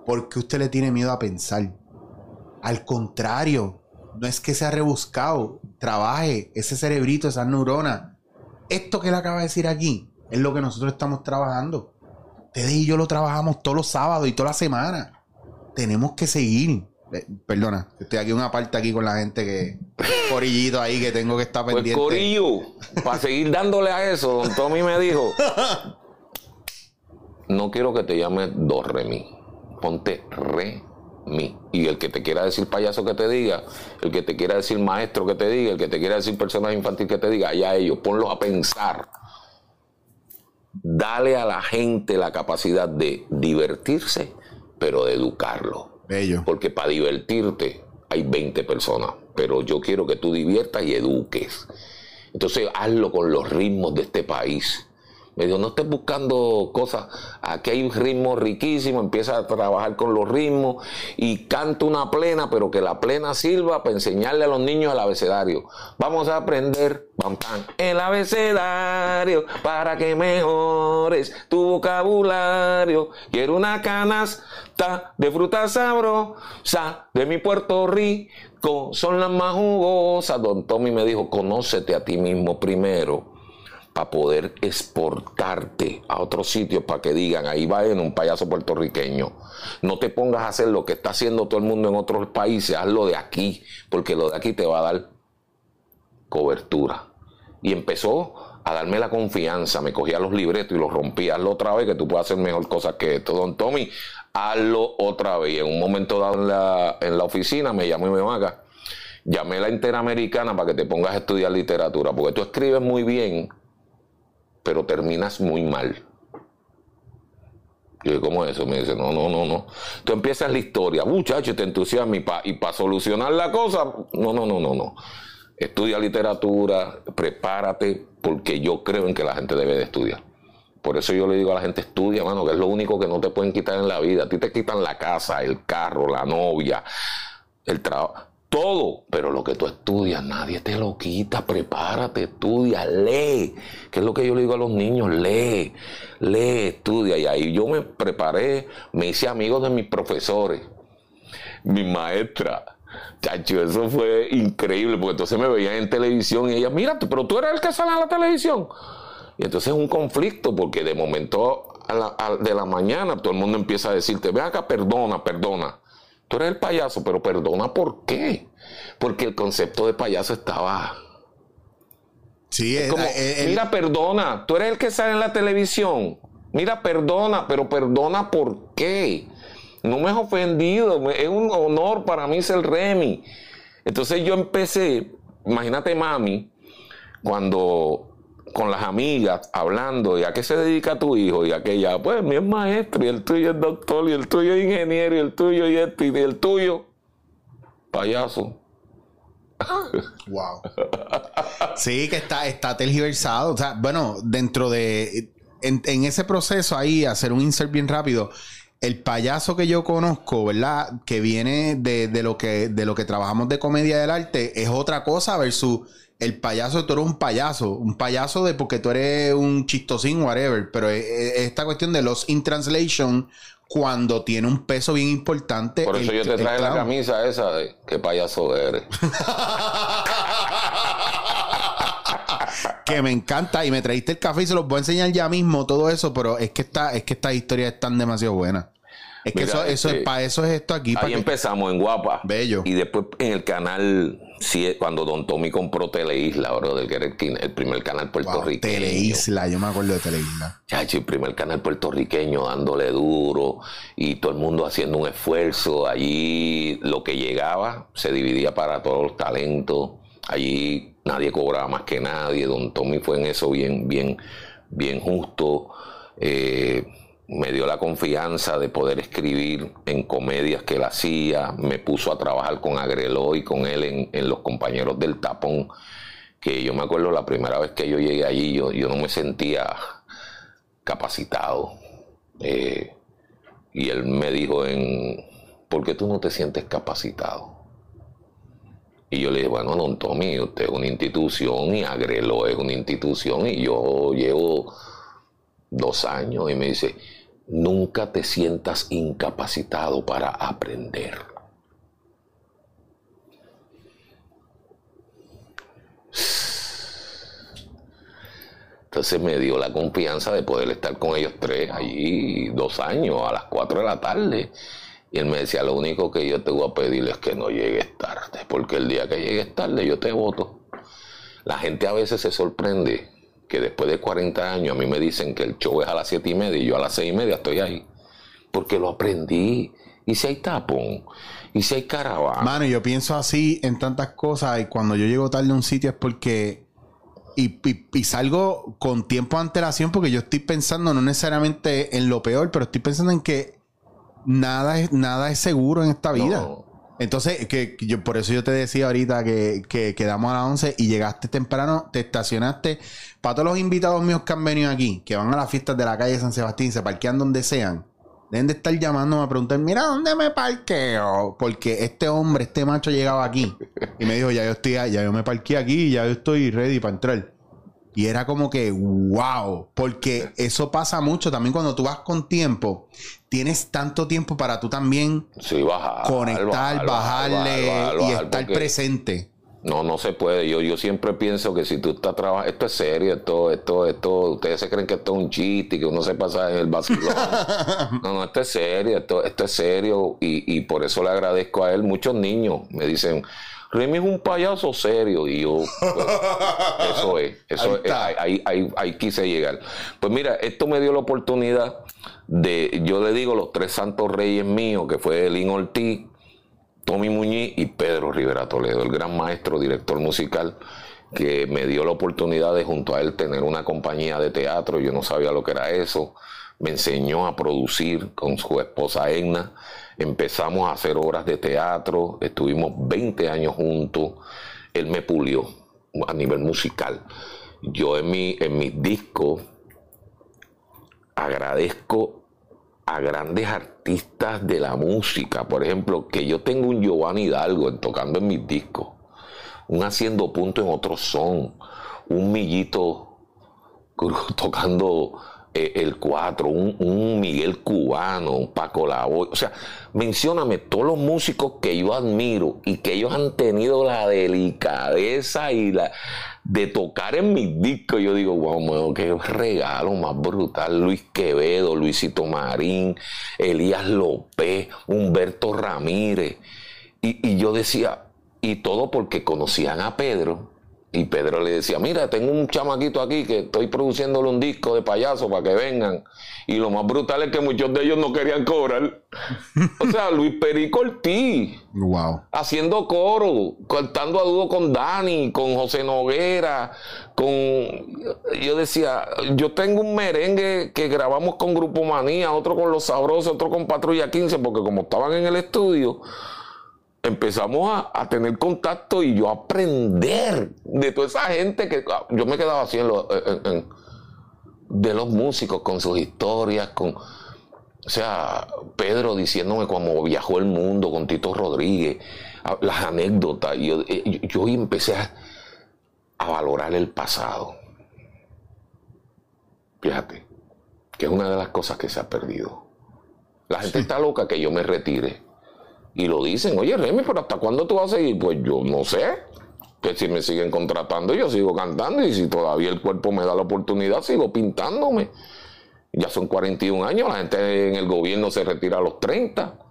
Porque usted le tiene miedo a pensar? Al contrario, no es que sea rebuscado. Trabaje ese cerebrito, esas neuronas. Esto que le acaba de decir aquí es lo que nosotros estamos trabajando. Ustedes y yo lo trabajamos todos los sábados y toda la semana. Tenemos que seguir. Eh, perdona, estoy aquí una parte aquí con la gente que. Corillito ahí que tengo que estar pues, pendiente. Pues Corillo, para seguir dándole a eso, don Tommy me dijo: No quiero que te llames Dorremi. Ponte Re y el que te quiera decir payaso que te diga, el que te quiera decir maestro que te diga, el que te quiera decir personaje infantil que te diga, allá ellos, ponlos a pensar. Dale a la gente la capacidad de divertirse, pero de educarlo. Porque para divertirte hay 20 personas, pero yo quiero que tú diviertas y eduques. Entonces hazlo con los ritmos de este país. Me dijo, no estés buscando cosas. Aquí hay un ritmo riquísimo. Empieza a trabajar con los ritmos y canta una plena, pero que la plena sirva para enseñarle a los niños el abecedario. Vamos a aprender el abecedario para que mejores tu vocabulario. Quiero una canasta de fruta sabrosa de mi Puerto Rico. Son las más jugosas. Don Tommy me dijo, conócete a ti mismo primero para poder exportarte a otros sitios para que digan, ahí va en un payaso puertorriqueño. No te pongas a hacer lo que está haciendo todo el mundo en otros países, hazlo de aquí, porque lo de aquí te va a dar cobertura. Y empezó a darme la confianza, me cogía los libretos y los rompía, hazlo otra vez que tú puedes hacer mejor cosas que esto. Don Tommy, hazlo otra vez. Y en un momento dado en la, en la oficina me llamó y me acá. Llamé a la Interamericana para que te pongas a estudiar literatura, porque tú escribes muy bien, pero terminas muy mal. Yo ¿cómo es eso? Me dice, no, no, no, no. Tú empiezas la historia, muchacho, te entusiasma y para solucionar la cosa, no, no, no, no, no. Estudia literatura, prepárate, porque yo creo en que la gente debe de estudiar. Por eso yo le digo a la gente, estudia, mano, que es lo único que no te pueden quitar en la vida. A ti te quitan la casa, el carro, la novia, el trabajo todo, pero lo que tú estudias nadie te lo quita, prepárate, estudia, lee, que es lo que yo le digo a los niños, lee, lee, estudia, y ahí yo me preparé, me hice amigos de mis profesores, mi maestra, chacho, eso fue increíble, porque entonces me veían en televisión y ella, mira, pero tú eres el que sale en la televisión, y entonces es un conflicto, porque de momento de la mañana todo el mundo empieza a decirte, ve acá, perdona, perdona, Tú eres el payaso, pero perdona por qué. Porque el concepto de payaso estaba. Sí, es como, mira, perdona, tú eres el que sale en la televisión. Mira, perdona, pero perdona por qué. No me has ofendido, es un honor para mí ser Remy. Entonces yo empecé, imagínate mami, cuando con las amigas hablando, ¿y a qué se dedica tu hijo? Y aquella, pues mi es maestro, y el tuyo es doctor, y el tuyo es ingeniero, y el tuyo y este, y el tuyo, payaso. Wow. Sí, que está, está tergiversado. O sea, bueno, dentro de. En, ese proceso ahí, hacer un insert bien rápido. El payaso que yo conozco, ¿verdad? Que viene de, de, lo que, de lo que trabajamos de comedia del arte, es otra cosa versus el payaso, tú eres un payaso, un payaso de porque tú eres un chistosín, whatever, pero esta cuestión de los in translation, cuando tiene un peso bien importante. Por eso yo te traje la camisa esa de qué payaso eres. que me encanta y me trajiste el café y se los voy a enseñar ya mismo todo eso, pero es que esta, es que estas historias están demasiado buenas. Es que eso, eso es, este, para eso es esto aquí. Ahí empezamos en Guapa. Bello. Y después en el canal, cuando Don Tommy compró Teleisla, bro, que era el, primer canal puertorriqueño. Teleisla, yo me acuerdo de Teleisla. Chacho, el primer canal puertorriqueño dándole duro y todo el mundo haciendo un esfuerzo. Allí lo que llegaba se dividía para todos los talentos. Allí nadie cobraba más que nadie. Don Tommy fue en eso bien, bien, bien justo. Eh, me dio la confianza de poder escribir en comedias que él hacía, me puso a trabajar con Agreló y con él en, Los Compañeros del Tapón, que yo me acuerdo la primera vez que yo llegué allí, yo, yo no me sentía capacitado. Eh, y él me dijo en, ¿por qué tú no te sientes capacitado? Y yo le dije, bueno, don Tommy, usted es una institución y Agrelo es una institución y yo llevo dos años y me dice, nunca te sientas incapacitado para aprender. Entonces me dio la confianza de poder estar con ellos tres allí dos años a las cuatro de la tarde. Y él me decía, lo único que yo te voy a pedir es que no llegues tarde, porque el día que llegues tarde yo te voto. La gente a veces se sorprende que después de 40 años a mí me dicen que el show es a las 7 y media y yo a las 6 y media estoy ahí. Porque lo aprendí. Y si hay tapón, y si hay caravana. Mano, yo pienso así en tantas cosas y cuando yo llego tarde a un sitio es porque... Y, y, salgo con tiempo de antelación porque yo estoy pensando no necesariamente en lo peor, pero estoy pensando en que nada es, nada es seguro en esta vida. Entonces, que, yo, por eso yo te decía ahorita que, que quedamos a las 11 y llegaste temprano, te estacionaste. Para todos los invitados míos que han venido aquí, que van a las fiestas de la calle San Sebastián, se parquean donde sean, deben de estar llamándome a preguntar, mira, ¿dónde me parqueo? Porque este hombre, este macho llegaba aquí y me dijo, ya yo estoy, ya yo me parqué aquí, ya yo estoy ready para entrar. Y era como que, wow, porque eso pasa mucho también cuando tú vas con tiempo, tienes tanto tiempo para tú también conectar, bajarle y estar presente. No, no se puede. Yo, yo siempre pienso que si tú estás trabajando, esto es serio, esto, esto, esto, ustedes se creen que esto es un chiste y que uno se pasa en el vacilón. no, no, esto es serio, esto, esto es serio y, y por eso le agradezco a él. Muchos niños me dicen, Remy es un payaso serio. Y yo, pues, eso es, eso ahí, ahí, ahí, quise llegar. Pues mira, esto me dio la oportunidad de, yo le digo, los tres santos reyes míos, que fue Elín Ortiz, Tommy Muñiz y Pedro Rivera Toledo, el gran maestro, director musical, que me dio la oportunidad de junto a él tener una compañía de teatro. Yo no sabía lo que era eso. Me enseñó a producir con su esposa Egna Empezamos a hacer obras de teatro, estuvimos 20 años juntos. Él me pulió a nivel musical. Yo en mi, en mis discos agradezco a grandes artistas de la música. Por ejemplo, que yo tengo un Giovanni Hidalgo tocando en mis discos, un haciendo punto en otro son, un millito tocando el 4, un, Miguel Cubano, un Paco Lavoy. O sea, mencióname todos los músicos que yo admiro y que ellos han tenido la delicadeza y la de tocar en mis discos. Yo digo, wow, qué regalo más brutal. Luis Quevedo, Luisito Marín, Elías López, Humberto Ramírez. Y, y yo decía, y todo porque conocían a Pedro y Pedro le decía, mira, tengo un chamaquito aquí que estoy produciéndole un disco de payaso para que vengan. Y lo más brutal es que muchos de ellos no querían cobrar. o sea, Luis Perico Ortiz. Wow. Haciendo coro, cantando a dúo con Dani, con José Noguera, con... Yo decía, yo tengo un merengue que grabamos con Grupo Manía, otro con Los Sabrosos, otro con Patrulla 15, porque como estaban en el estudio empezamos a, tener contacto y yo aprender de toda esa gente que ah, yo me quedaba así de los músicos con sus historias, con, o sea, Pedro diciéndome cómo viajó el mundo con Tito Rodríguez, ah, las anécdotas, y yo, eh, yo, empecé a, a valorar el pasado. Fíjate, que es una de las cosas que se ha perdido. La gente está loca que yo me retire y lo dicen, oye Remy, pero ¿hasta cuándo tú vas a seguir? Pues yo no sé. Que si me siguen contratando, yo sigo cantando. Y si todavía el cuerpo me da la oportunidad, sigo pintándome. Ya son 41 años, la gente en el gobierno se retira a los 30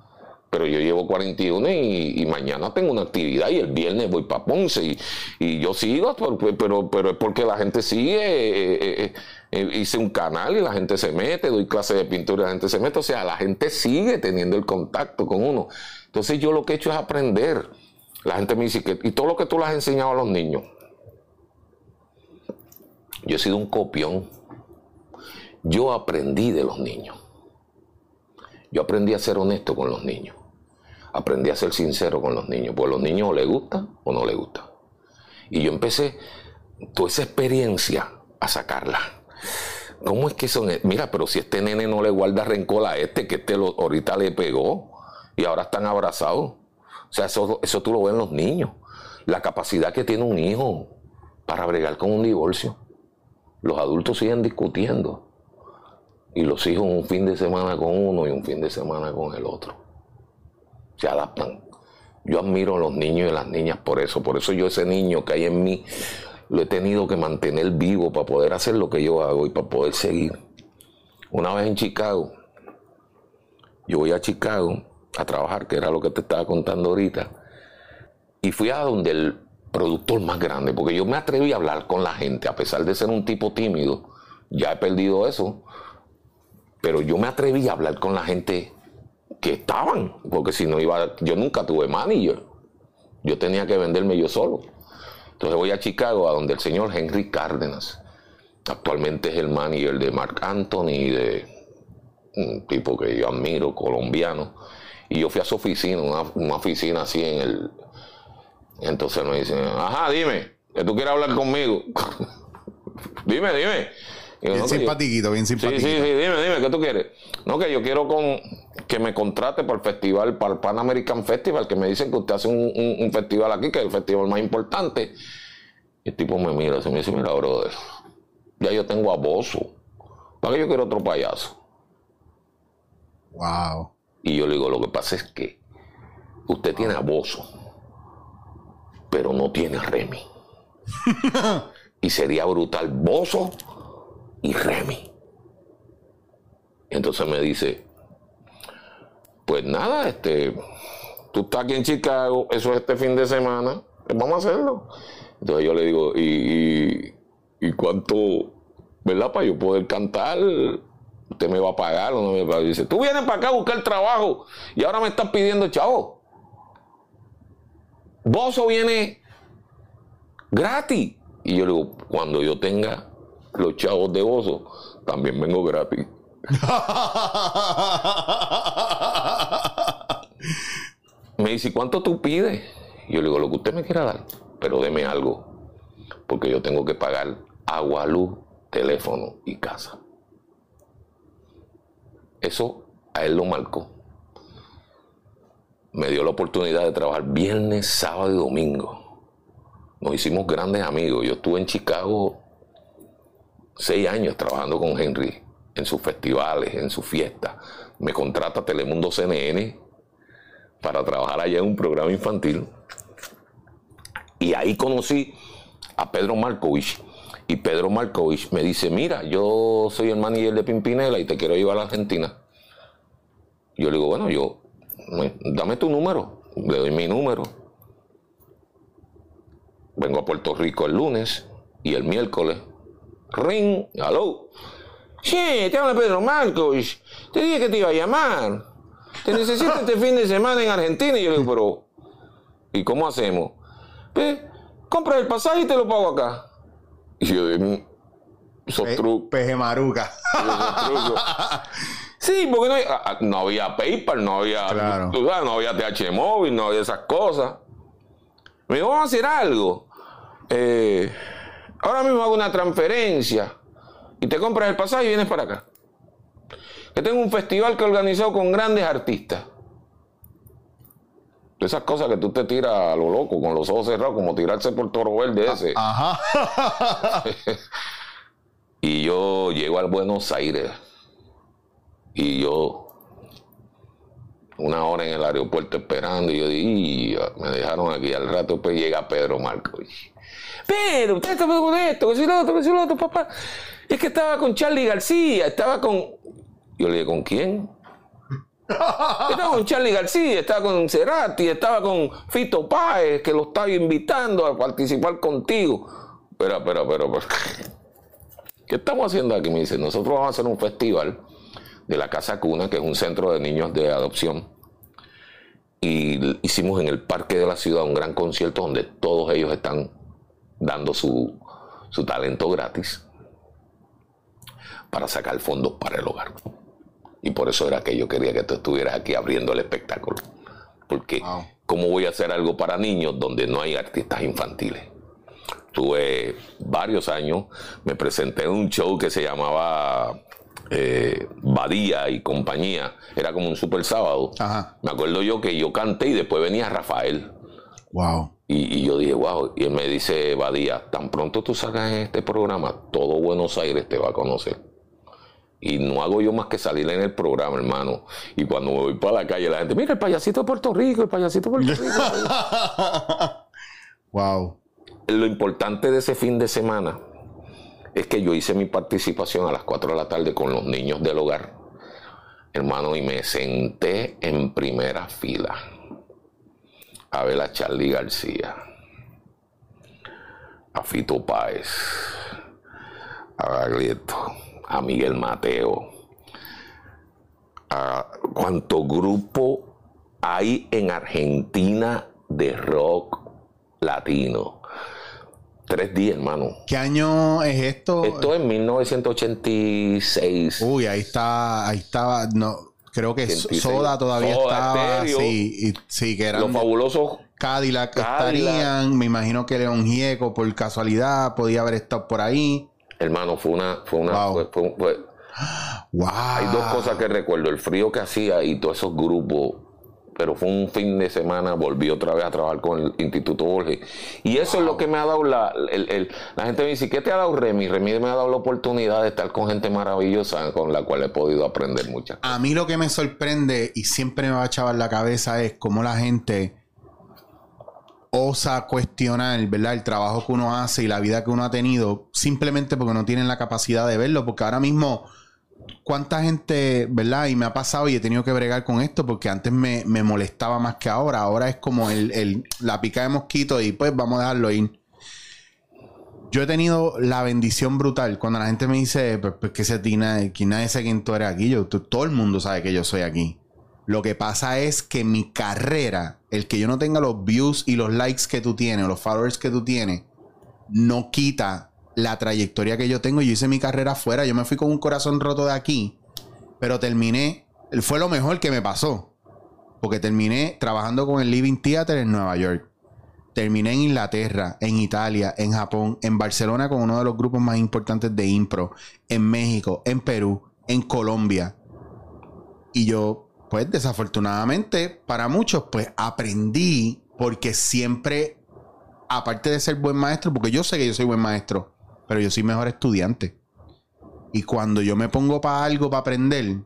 pero yo llevo 41 y, y, mañana tengo una actividad y el viernes voy para Ponce y, yo sigo, pero, pero, es porque la gente sigue, eh, eh, eh, hice un canal y la gente se mete, doy clases de pintura y la gente se mete, o sea, la gente sigue teniendo el contacto con uno. Entonces yo lo que he hecho es aprender. La gente me dice que, y todo lo que tú le has enseñado a los niños. Yo he sido un copión. Yo aprendí de los niños. Yo aprendí a ser honesto con los niños aprendí a ser sincero con los niños, pues a los niños o les gusta o no les gusta. Y yo empecé toda esa experiencia a sacarla. ¿Cómo es que son? Mira, pero si este nene no le guarda rencor a este, que este ahorita le pegó y ahora están abrazados. O sea, eso, eso tú lo ves en los niños. La capacidad que tiene un hijo para bregar con un divorcio. Los adultos siguen discutiendo. Y los hijos un fin de semana con uno y un fin de semana con el otro se adaptan. Yo admiro a los niños y a las niñas por eso. Por eso yo ese niño que hay en mí lo he tenido que mantener vivo para poder hacer lo que yo hago y para poder seguir. Una vez en Chicago, yo voy a Chicago a trabajar, que era lo que te estaba contando ahorita, y fui a donde el productor más grande, porque yo me atreví a hablar con la gente, a pesar de ser un tipo tímido, ya he perdido eso, pero yo me atreví a hablar con la gente que estaban, porque si no iba, yo nunca tuve manager, yo tenía que venderme yo solo. Entonces voy a Chicago, a donde el señor Henry Cárdenas, actualmente es el manager de Mark Anthony, de un tipo que yo admiro, colombiano, y yo fui a su oficina, una, oficina así en el... Entonces me dicen, ajá, dime, que tú quieres hablar conmigo. dime, dime. bien simpatiquito, bien simpatiquito. Sí, sí, sí, dime, dime, ¿qué tú quieres? No, que yo quiero con que me contrate para el festival, para el Pan American Festival, que me dicen que usted hace un, festival aquí, que es el festival más importante. Y el tipo me mira, se me dice, mira, brother, ya yo tengo a Bozo. ¿Para qué yo quiero otro payaso? Wow. Y yo le digo, lo que pasa es que usted tiene a Bozo, pero no tiene a Remy. y sería brutal Bozo y Remy. Entonces me dice, pues nada, este, tú estás aquí en Chicago, eso es este fin de semana, pues vamos a hacerlo. Entonces yo le digo, ¿y, y, cuánto, verdad, para yo poder cantar? ¿Usted me va a pagar o no me va a pagar? dice, tú vienes para acá a buscar trabajo y ahora me estás pidiendo chavo. Bozo viene gratis. Y yo le digo, cuando yo tenga los chavos de Bozo, también vengo gratis. me dice, ¿cuánto tú pides? yo le digo, lo que usted me quiera dar, pero deme algo, porque yo tengo que pagar agua, luz, teléfono y casa. Eso a él lo marcó. Me dio la oportunidad de trabajar viernes, sábado y domingo. Nos hicimos grandes amigos. Yo estuve en Chicago seis años trabajando con Henry en sus festivales, en sus fiestas. Me contrata Telemundo CNN para trabajar allá en un programa infantil. Y ahí conocí a Pedro Markovich. Y Pedro Markovich me dice, mira, yo soy el manager de Pimpinela y te quiero llevar a Argentina. Yo le digo, bueno, yo, dame tu número. Le doy mi número. Vengo a Puerto Rico el lunes y el miércoles. Ring, hello. Sí, te habla Pedro Marcos. Te dije que te iba a llamar. Te necesito este fin de semana en Argentina. Y yo le digo, pero, ¿y cómo hacemos? Pues, compra el pasaje y te lo pago acá. Y yo digo, sos Peje maruca. Sí, porque no, ah, ah, no, había PayPal, no había, no había TH móvil, no había esas cosas. Me dijo, vamos a hacer algo. Eh, ahora mismo hago una transferencia y te compras el pasaje y vienes para acá. Que tengo un festival que he organizado con grandes artistas. Esas cosas que tú te tiras a lo loco, con los ojos cerrados, como tirarse por toro verde ese. Ajá. y yo llego al Buenos Aires. Y yo una hora en el aeropuerto esperando y yo dije, me dejaron aquí al rato, pues llega Pedro Marcos. Pero usted está con esto, si lo otro, si lo otro, papá. Es que estaba con Charlie García, estaba con. Yo le dije, ¿con quién? Estaba con Charlie García, estaba con Cerati, estaba con Fito Páez, que lo estaba invitando a participar contigo. Pero, pero, pero. ¿Qué estamos haciendo aquí? Me dice, nosotros vamos a hacer un festival de la Casa Cuna, que es un centro de niños de adopción. Y hicimos en el parque de la ciudad un gran concierto donde todos ellos están dando su, talento gratis para sacar fondos para el hogar. Y por eso era que yo quería que tú estuvieras aquí abriendo el espectáculo. Porque, ¿cómo voy a hacer algo para niños donde no hay artistas infantiles? Tuve varios años, me presenté en un show que se llamaba eh, Badía y compañía. Era como un super sábado. Me acuerdo yo que yo canté y después venía Rafael. Wow. Y, yo dije, wow. Y él me dice, Badía, tan pronto tú sacas este programa, todo Buenos Aires te va a conocer. Y no hago yo más que salir en el programa, hermano. Y cuando me voy para la calle, la gente, mira, el payasito de Puerto Rico, el payasito de Puerto Rico. wow. Lo importante de ese fin de semana es que yo hice mi participación a las 4 de la tarde con los niños del hogar, hermano, y me senté en primera fila a ver a Charlie García, a Fito Páez, a Gaglieto, a Miguel Mateo, a cuánto grupo hay en Argentina de rock latino. Tres días, hermano. ¿Qué año es esto? Esto es 1986. Uy, ahí está, ahí estaba, no, Creo que Soda todavía estaba. sí, sí, que eran. Los fabulosos. Cadillac, estarían. Me imagino que León Gieco, por casualidad, podía haber estado por ahí. Hermano, fue una. Fue una wow. Hay dos cosas que recuerdo: el frío que hacía y todos esos grupos pero fue un fin de semana, volví otra vez a trabajar con el Instituto Borges. Y eso es lo que me ha dado la, la gente me dice, ¿qué te ha dado Remy? Remy me ha dado la oportunidad de estar con gente maravillosa con la cual he podido aprender muchas cosas. A mí lo que me sorprende y siempre me va a echar la cabeza es cómo la gente osa cuestionar, ¿verdad? El trabajo que uno hace y la vida que uno ha tenido simplemente porque no tienen la capacidad de verlo, porque ahora mismo cuánta gente, ¿verdad? Y me ha pasado y he tenido que bregar con esto porque antes me, molestaba más que ahora. Ahora es como el, la pica de mosquito y pues vamos a dejarlo ir. Yo he tenido la bendición brutal cuando la gente me dice, pues, pues que se tina, que nadie sabe quién tú eres aquí. Yo, todo el mundo sabe que yo soy aquí. Lo que pasa es que mi carrera, el que yo no tenga los views y los likes que tú tienes o los followers que tú tienes, no quita la trayectoria que yo tengo. Yo hice mi carrera afuera. Yo me fui con un corazón roto de aquí, pero terminé. Fue lo mejor que me pasó. Porque terminé trabajando con el Living Theater en Nueva York. Terminé en Inglaterra, en Italia, en Japón, en Barcelona con uno de los grupos más importantes de impro, en México, en Perú, en Colombia. Y yo, pues desafortunadamente, para muchos, pues aprendí porque siempre, aparte de ser buen maestro, porque yo sé que yo soy buen maestro, pero yo soy mejor estudiante. Y cuando yo me pongo para algo, para aprender,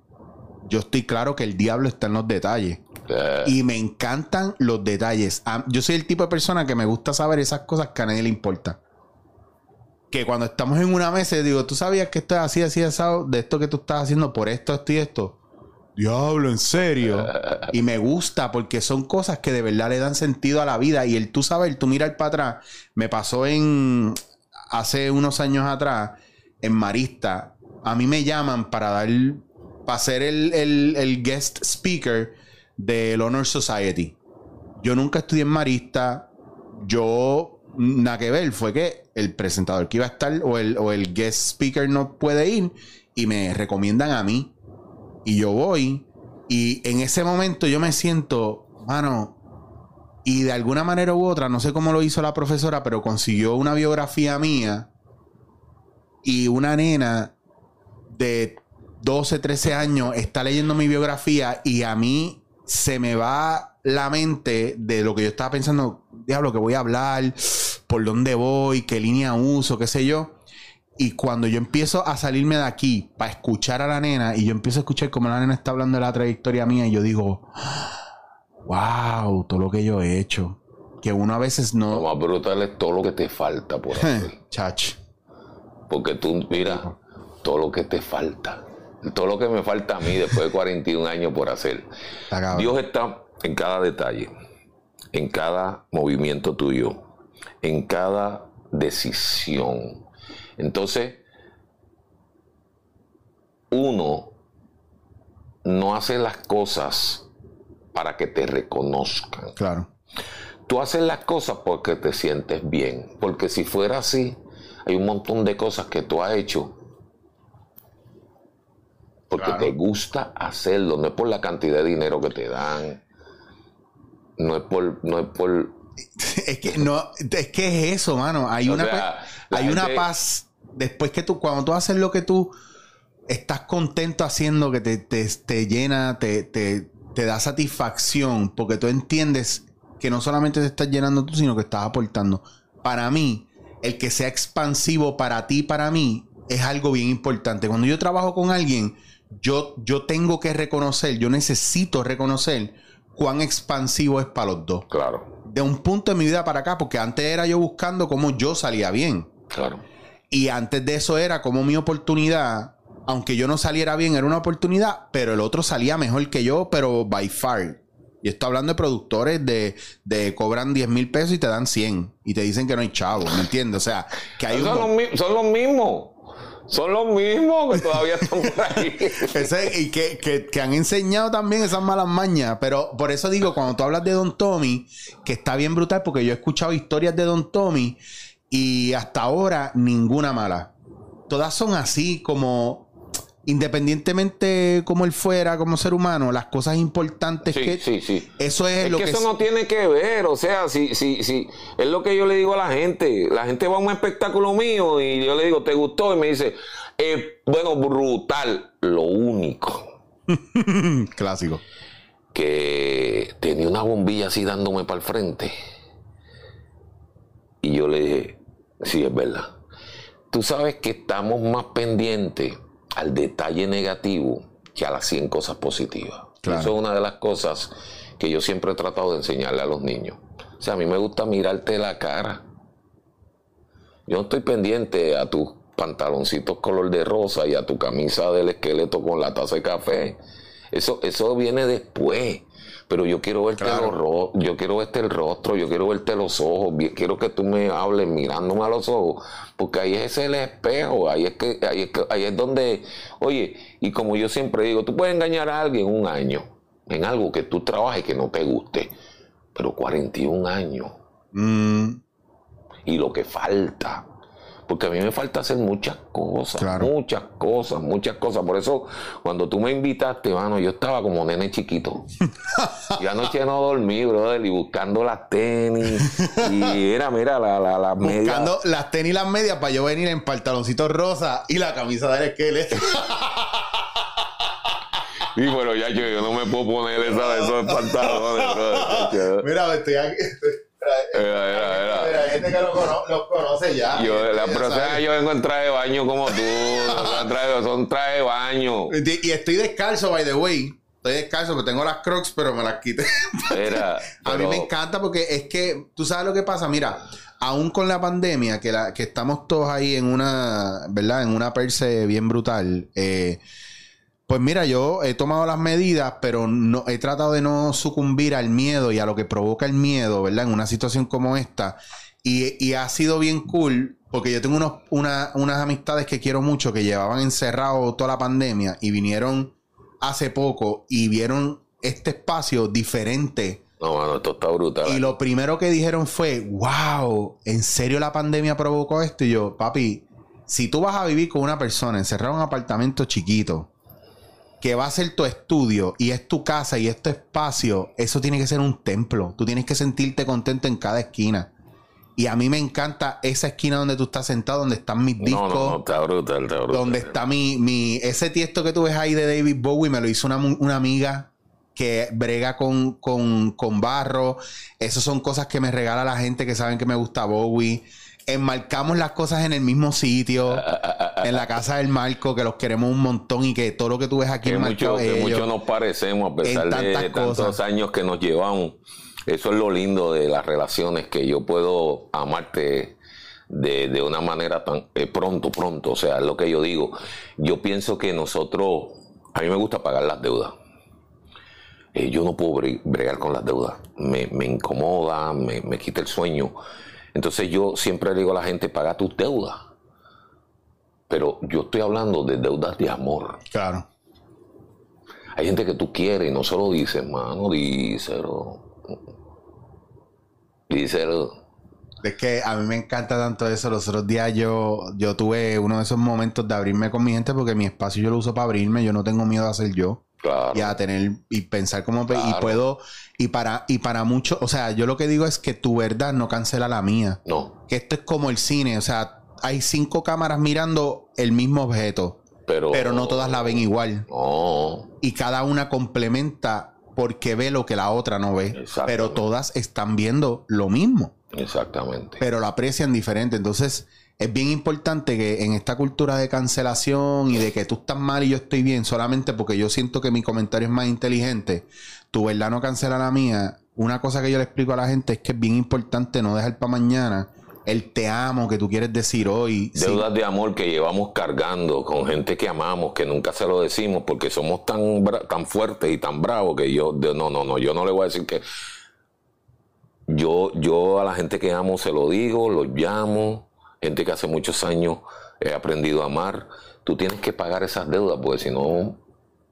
yo estoy claro que el diablo está en los detalles. Y me encantan los detalles. Yo soy el tipo de persona que me gusta saber esas cosas que a nadie le importa. Que cuando estamos en una mesa, digo, ¿tú sabías que esto es así, así, asado? De esto que tú estás haciendo por esto, esto y esto. Diablo, en serio. y me gusta porque son cosas que de verdad le dan sentido a la vida. Y el tú sabes, el tú mirar para atrás, me pasó en, hace unos años atrás, en Marista, a mí me llaman para dar, para ser el, guest speaker del Honor Society. Yo nunca estudié en Marista. Yo, nada que ver, fue que el presentador que iba a estar o el, o el guest speaker no puede ir y me recomiendan a mí. Y yo voy. Y en ese momento yo me siento, mano, y de alguna manera u otra, no sé cómo lo hizo la profesora, pero consiguió una biografía mía y una nena de 12, 13 años está leyendo mi biografía y a mí se me va la mente de lo que yo estaba pensando, diablo, que voy a hablar, por dónde voy, qué línea uso, qué sé yo. Y cuando yo empiezo a salirme de aquí para escuchar a la nena y yo empiezo a escuchar cómo la nena está hablando de la trayectoria mía y yo digo, wow, todo lo que yo he hecho. Que uno a veces no... Lo más brutal es todo lo que te falta por hacer. Chach. Porque tú, mira, todo lo que te falta. Todo lo que me falta a mí después de 41 años por hacer. Dios está en cada detalle, en cada movimiento tuyo, en cada decisión. Entonces, uno no hace las cosas para que te reconozcan. Claro. Tú haces las cosas porque te sientes bien. Porque si fuera así, hay un montón de cosas que tú has hecho porque te gusta hacerlo, no es por la cantidad de dinero que te dan, no es por, no es por es que no, es que es eso, mano. Hay una, hay una paz. Después que tú, cuando tú haces lo que tú estás contento haciendo, que te, te, llena, te, te, te, da satisfacción, porque tú entiendes que no solamente te estás llenando tú, sino que estás aportando. Para mí, el que sea expansivo para ti, para mí, es algo bien importante. Cuando yo trabajo con alguien, yo, yo tengo que reconocer, yo necesito reconocer cuán expansivo es para los dos. Claro. De un punto de mi vida para acá, porque antes era yo buscando cómo yo salía bien. Claro. Y antes de eso era como mi oportunidad, aunque yo no saliera bien, era una oportunidad, pero el otro salía mejor que yo, pero by far. Y estoy hablando de productores de, de cobran 10 mil pesos y te dan 100. Y te dicen que no hay chavo, ¿me entiendes? O sea, que hay son, los, son los mismos. Son los mismos que todavía están por ahí. y que, han enseñado también esas malas mañas. Pero por eso digo, cuando tú hablas de Don Tommy, que está bien brutal, porque yo he escuchado historias de Don Tommy y hasta ahora ninguna mala. Todas son así como independientemente como él fuera como ser humano, las cosas importantes que sí, sí. eso es, lo que, eso no tiene que ver, o sea, si si si es lo que yo le digo a la gente, la gente va a un espectáculo mío y yo le digo, "¿Te gustó?" y me dice, eh, bueno, brutal, lo único clásico que tenía una bombilla así dándome para el frente. Y yo le dije, "Sí, es verdad." Tú sabes que estamos más pendientes al detalle negativo que a las 100 cosas positivas. Eso es una de las cosas que yo siempre he tratado de enseñarle a los niños. O sea, a mí me gusta mirarte la cara. Yo no estoy pendiente a tus pantaloncitos color de rosa y a tu camisa del esqueleto con la taza de café. Eso, eso viene después pero yo quiero verte los yo quiero verte el rostro, yo quiero verte los ojos, quiero que tú me hables mirándome a los ojos, porque ahí es el espejo, ahí es que, ahí es ahí es donde, oye, y como yo siempre digo, tú puedes engañar a alguien un año en algo que tú trabajes que no te guste, pero 41 años. Mm. Y lo que falta porque a mí me falta hacer muchas cosas, muchas cosas, muchas cosas. Por eso, cuando tú me invitaste, mano, yo estaba como nene chiquito. y anoche no dormí, brother, y buscando las tenis. Y era, mira, la, la, las medias. Buscando las tenis y las medias para yo venir en pantaloncito rosa y la camisa del esqueleto. Y bueno, ya yo, yo no me puedo poner esa, esos pantalones, brother. Mira, estoy aquí. Era, era, era. Hay gente que lo, conoce ya. Yo, la próxima yo vengo en traje de baño como tú. son traje de baño. Y, estoy descalzo, by the way. Estoy descalzo, porque tengo las crocs, pero me las quité. Era, A mí me encanta porque es que, tú sabes lo que pasa, mira, aún con la pandemia, que, la, que estamos todos ahí en una, ¿verdad? En una perse bien brutal. Eh, pues mira, yo he tomado las medidas, pero no he tratado de no sucumbir al miedo y a lo que provoca el miedo, ¿verdad? En una situación como esta. Y, ha sido bien cool, porque yo tengo unos, unas amistades que quiero mucho que llevaban encerrado toda la pandemia y vinieron hace poco y vieron este espacio diferente. No, mano, esto está brutal. Y lo primero que dijeron fue, wow, ¿en serio la pandemia provocó esto? Y yo, papi, si tú vas a vivir con una persona encerrada en un apartamento chiquito, que va a ser tu estudio y es tu casa y es tu espacio, eso tiene que ser un templo. Tú tienes que sentirte contento en cada esquina. Y a mí me encanta esa esquina donde tú estás sentado, donde están mis discos. No, no, está brutal, está brutal. Donde está mi, mi... Ese tiesto que tú ves ahí de David Bowie me lo hizo una, una amiga que brega con, con, con barro. Esas son cosas que me regala la gente que saben que me gusta Bowie. Enmarcamos las cosas en el mismo sitio, en la casa del Marco, que los queremos un montón y que todo lo que tú ves aquí que mucho, que mucho nos parecemos a pesar de tantos años que nos llevamos. Eso es lo lindo de las relaciones, que yo puedo amarte de, una manera tan eh, pronto, pronto. O sea, es lo que yo digo. Yo pienso que nosotros, a mí me gusta pagar las deudas. Eh, yo no puedo bregar con las deudas. Me, incomoda, me, me, quita el sueño. Entonces yo siempre le digo a la gente, paga tus deudas. Pero yo estoy hablando de deudas de amor. Claro. Hay gente que tú quieres y no se lo dices, mano, díselo. Díselo. Es que a mí me encanta tanto eso. Los otros días yo, yo tuve uno de esos momentos de abrirme con mi gente porque mi espacio yo lo uso para abrirme. Yo no tengo miedo a ser yo. Claro. Y a tener y pensar como y puedo y para y para muchos, o sea, yo lo que digo es que tu verdad no cancela la mía. No. Que esto es como el cine, o sea, hay cinco cámaras mirando el mismo objeto, pero, pero no todas la ven igual. No. Y cada una complementa porque ve lo que la otra no ve, pero todas están viendo lo mismo. Exactamente. Pero lo aprecian diferente, entonces es bien importante que en esta cultura de cancelación y de que tú estás mal y yo estoy bien solamente porque yo siento que mi comentario es más inteligente, tu verdad no cancela la mía. Una cosa que yo le explico a la gente es que es bien importante no dejar para mañana el te amo que tú quieres decir hoy. Deudas de amor que llevamos cargando con gente que amamos, que nunca se lo decimos porque somos tan, tan fuertes y tan bravos que yo, no, no, no, yo no le voy a decir que... Yo, yo a la gente que amo se lo digo, los llamo, gente que hace muchos años he aprendido a amar, tú tienes que pagar esas deudas, porque si no,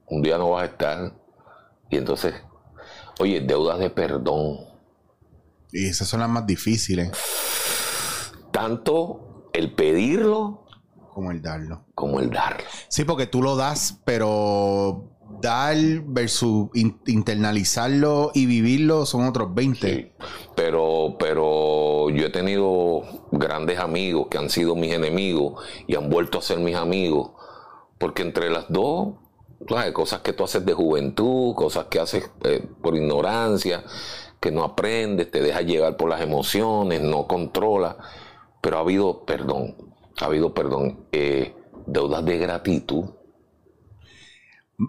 un día no vas a estar. Y entonces, oye, deudas de perdón. Y esas son las más difíciles. Tanto el pedirlo como el darlo. Como el darlo. Sí, porque tú lo das, pero dar versus internalizarlo y vivirlo son otros 20. pero, pero yo he tenido grandes amigos que han sido mis enemigos y han vuelto a ser mis amigos, porque entre las dos, cosas que tú haces de juventud, cosas que haces eh, por ignorancia, que no aprendes, te dejas llevar por las emociones, no controlas, pero ha habido perdón, ha habido perdón, eh, deudas de gratitud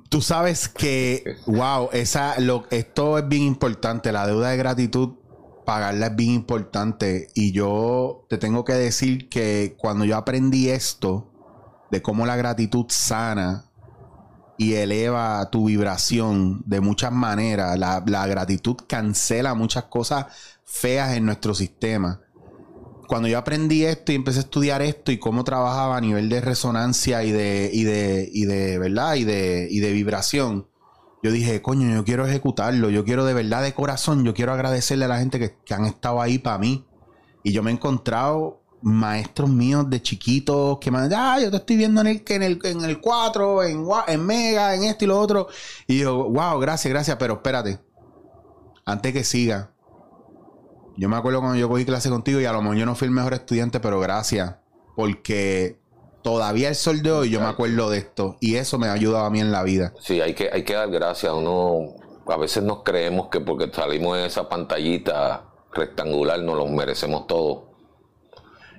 Tú sabes que, wow, esa, lo, esto es bien importante. La deuda de gratitud, pagarla es bien importante. Y yo te tengo que decir que cuando yo aprendí esto, de cómo la gratitud sana y eleva tu vibración de muchas maneras, la, la gratitud cancela muchas cosas feas en nuestro sistema cuando yo aprendí esto y empecé a estudiar esto y cómo trabajaba a nivel de resonancia y de, y de, y de ¿verdad? Y de, y de vibración, yo dije, coño, yo quiero ejecutarlo, yo quiero de verdad, de corazón, yo quiero agradecerle a la gente que, han estado ahí para mí. Y yo me he encontrado maestros míos de chiquitos que me han ah, yo te estoy viendo en el, en el, en el 4, en, en Mega, en esto y lo otro. Y yo, wow, gracias, gracias, pero espérate, antes que siga, yo me acuerdo cuando yo cogí clase contigo y a lo mejor yo no fui el mejor estudiante, pero gracias. Porque todavía el sol de hoy yo me acuerdo de esto. Y eso me ha ayudado a mí en la vida. Sí, hay que, hay que dar gracias. Uno, a veces nos creemos que porque salimos en esa pantallita rectangular nos lo merecemos todo.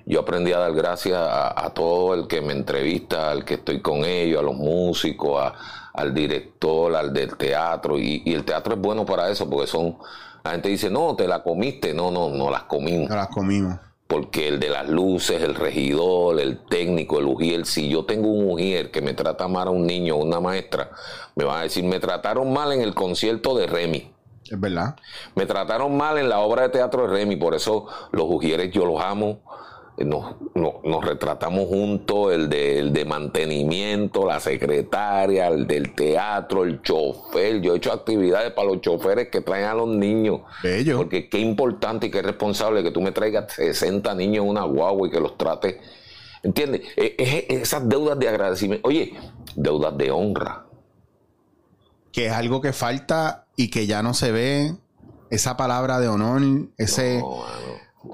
Yo aprendí a dar gracias a, todo el que me entrevista, al que estoy con ellos, a los músicos, al director, al del teatro. y el teatro es bueno para eso porque son la gente dice, no, te la comiste. No, no, no las comimos. No las comimos. Porque el de las luces, el regidor, el técnico, el ujier, si yo tengo un ujier que me trata mal a un niño o una maestra, me van a decir, me trataron mal en el concierto de Remy. Es verdad. Me trataron mal en la obra de teatro de Remy, por eso los ujieres yo los amo nos, nos, retratamos juntos, el de, de, mantenimiento, la secretaria, el del teatro, el chofer. Yo he hecho actividades para los choferes que traen a los niños. Bello. Porque qué importante y qué responsable que tú me traigas 60 niños en una guagua y que los trates. ¿Entiendes? E, esas deudas de agradecimiento. Oye, deudas de honra. Que es algo que falta y que ya no se ve. Esa palabra de honor, ese...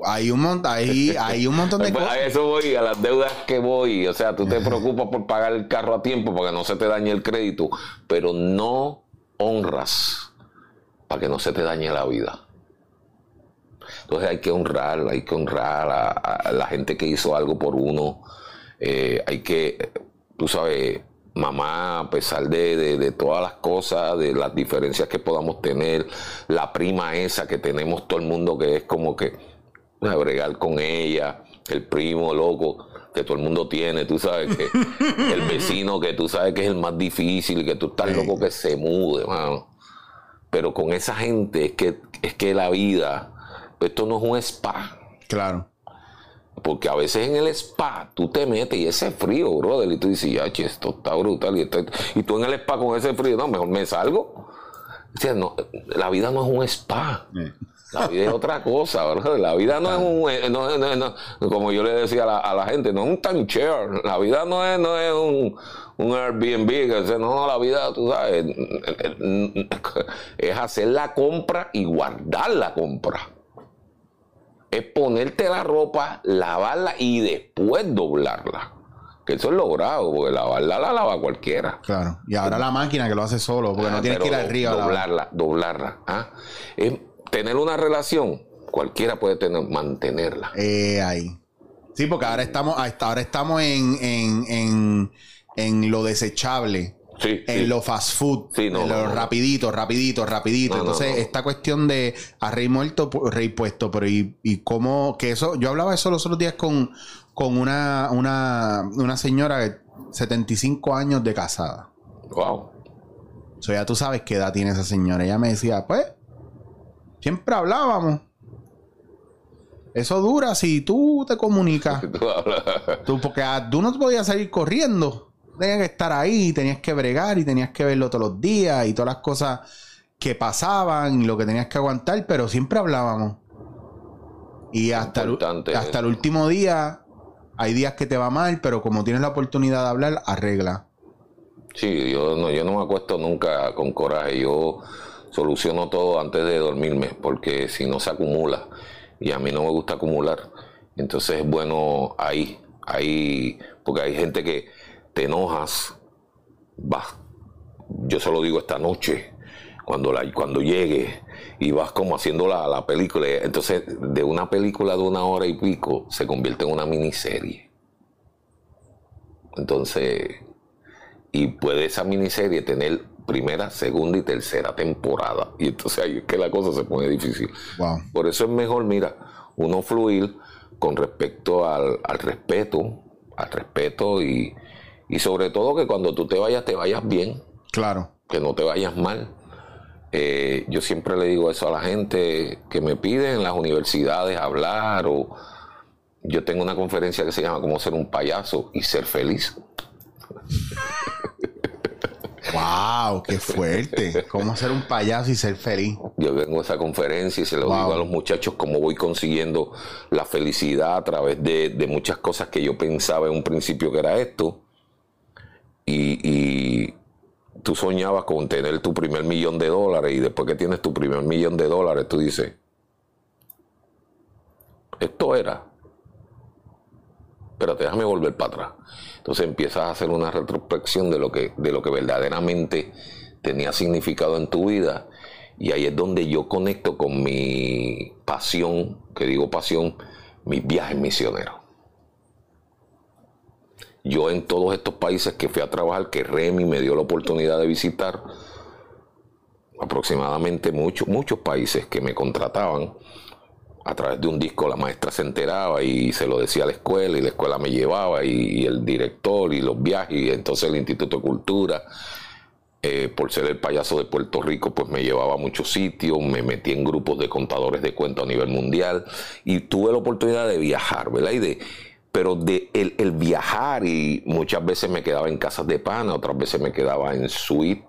Hay un, montón, hay, hay un montón de pues cosas. A eso voy, a las deudas que voy. O sea, tú te preocupas por pagar el carro a tiempo para que no se te dañe el crédito, pero no honras para que no se te dañe la vida. Entonces hay que honrar, hay que honrar a, la gente que hizo algo por uno. Eh, hay que, tú sabes, mamá, a pesar de, de, todas las cosas, de las diferencias que podamos tener, la prima esa que tenemos todo el mundo que es como que bregar con ella, el primo loco que todo el mundo tiene, tú sabes que el vecino que tú sabes que es el más difícil, que tú estás loco que se mude, mano. Pero con esa gente es que, es que la vida, esto no es un spa. Claro. Porque a veces en el spa tú te metes y ese frío, brother, y tú dices, ya, esto está brutal. Y, y tú en el spa con ese frío, no, mejor me salgo. O sea, no, la vida no es un spa. La vida es otra cosa, ¿verdad? La vida no es un, eh, no, no, como yo le decía a la, gente, no es un timeshare. La vida no es, no es un, un Airbnb, que no, no, la vida, tú sabes, es hacer la compra y guardar la compra. Es ponerte la ropa, lavarla y después doblarla. Que eso es logrado, porque lavarla la lava cualquiera. Claro. Y ahora la máquina que lo hace solo, porque no ah, tienes que ir al río. Doblarla, doblarla. ¿ah? Es, tener una relación, cualquiera puede tener, mantenerla. Eh, ahí. Sí, porque ahora estamos, hasta ahora estamos en, en, en, lo desechable. Sí, en lo fast food, en lo rapidito, rapidito, rapidito. Entonces, esta cuestión de a rey muerto, rey puesto, pero y, y cómo, que eso, yo hablaba eso los otros días con, con una, una, una señora de 75 años de casada. Wow. O sea, ya tú sabes qué edad tiene esa señora. Ella me decía, pues, Siempre hablábamos. Eso dura si tú te comunicas. tú, porque tú no podías salir corriendo. Tenías que estar ahí, tenías que bregar y tenías que verlo todos los días y todas las cosas que pasaban y lo que tenías que aguantar, pero siempre hablábamos. Y hasta el, hasta el último día, hay días que te va mal, pero como tienes la oportunidad de hablar, arregla. Sí, yo no, yo no me acuesto nunca con coraje. Yo soluciono todo antes de dormirme, porque si no se acumula. Y a mí no me gusta acumular. Entonces es bueno ahí, ahí, porque hay gente que te enojas, vas. Yo se lo digo esta noche, cuando, la, cuando llegue y vas como haciendo la, la película. Entonces, de una película de una hora y pico se convierte en una miniserie. Entonces, y puede esa miniserie tener primera, segunda y tercera temporada. Y entonces ahí es que la cosa se pone difícil. Por eso es mejor, mira, uno fluir con respecto al, respeto, al respeto y, sobre todo que cuando tú te vayas, te vayas bien. Claro. Que no te vayas mal. Eh, yo siempre le digo eso a la gente que me pide en las universidades hablar o yo tengo una conferencia que se llama Cómo ser un payaso y ser feliz. ¡Wow! ¡Qué fuerte! ¿Cómo ser un payaso y ser feliz? Yo vengo a esa conferencia y se lo digo a los muchachos cómo voy consiguiendo la felicidad a través de, muchas cosas que yo pensaba en un principio que era esto. Y, tú soñabas con tener tu primer millón de dólares y después que tienes tu primer millón de dólares, tú dices, esto era. Pero déjame volver para atrás. Entonces empiezas a hacer una retrospección de lo que, de lo que verdaderamente tenía significado en tu vida. Y ahí es donde yo conecto con mi pasión, que digo pasión, mis viajes misioneros. Yo en todos estos países que fui a trabajar, que Remy me dio la oportunidad de visitar, aproximadamente muchos, muchos países que me contrataban, a través de un disco la maestra se enteraba y se lo decía a la escuela y la escuela me llevaba y, el director y los viajes y entonces el Instituto de Cultura, eh, por ser el payaso de Puerto Rico, pues me llevaba a muchos sitios, me metí en grupos de contadores de cuentos a nivel mundial y tuve la oportunidad de viajar, ¿verdad? Y de, pero de el, el viajar y muchas veces me quedaba en casas de pana, otras veces me quedaba en suite,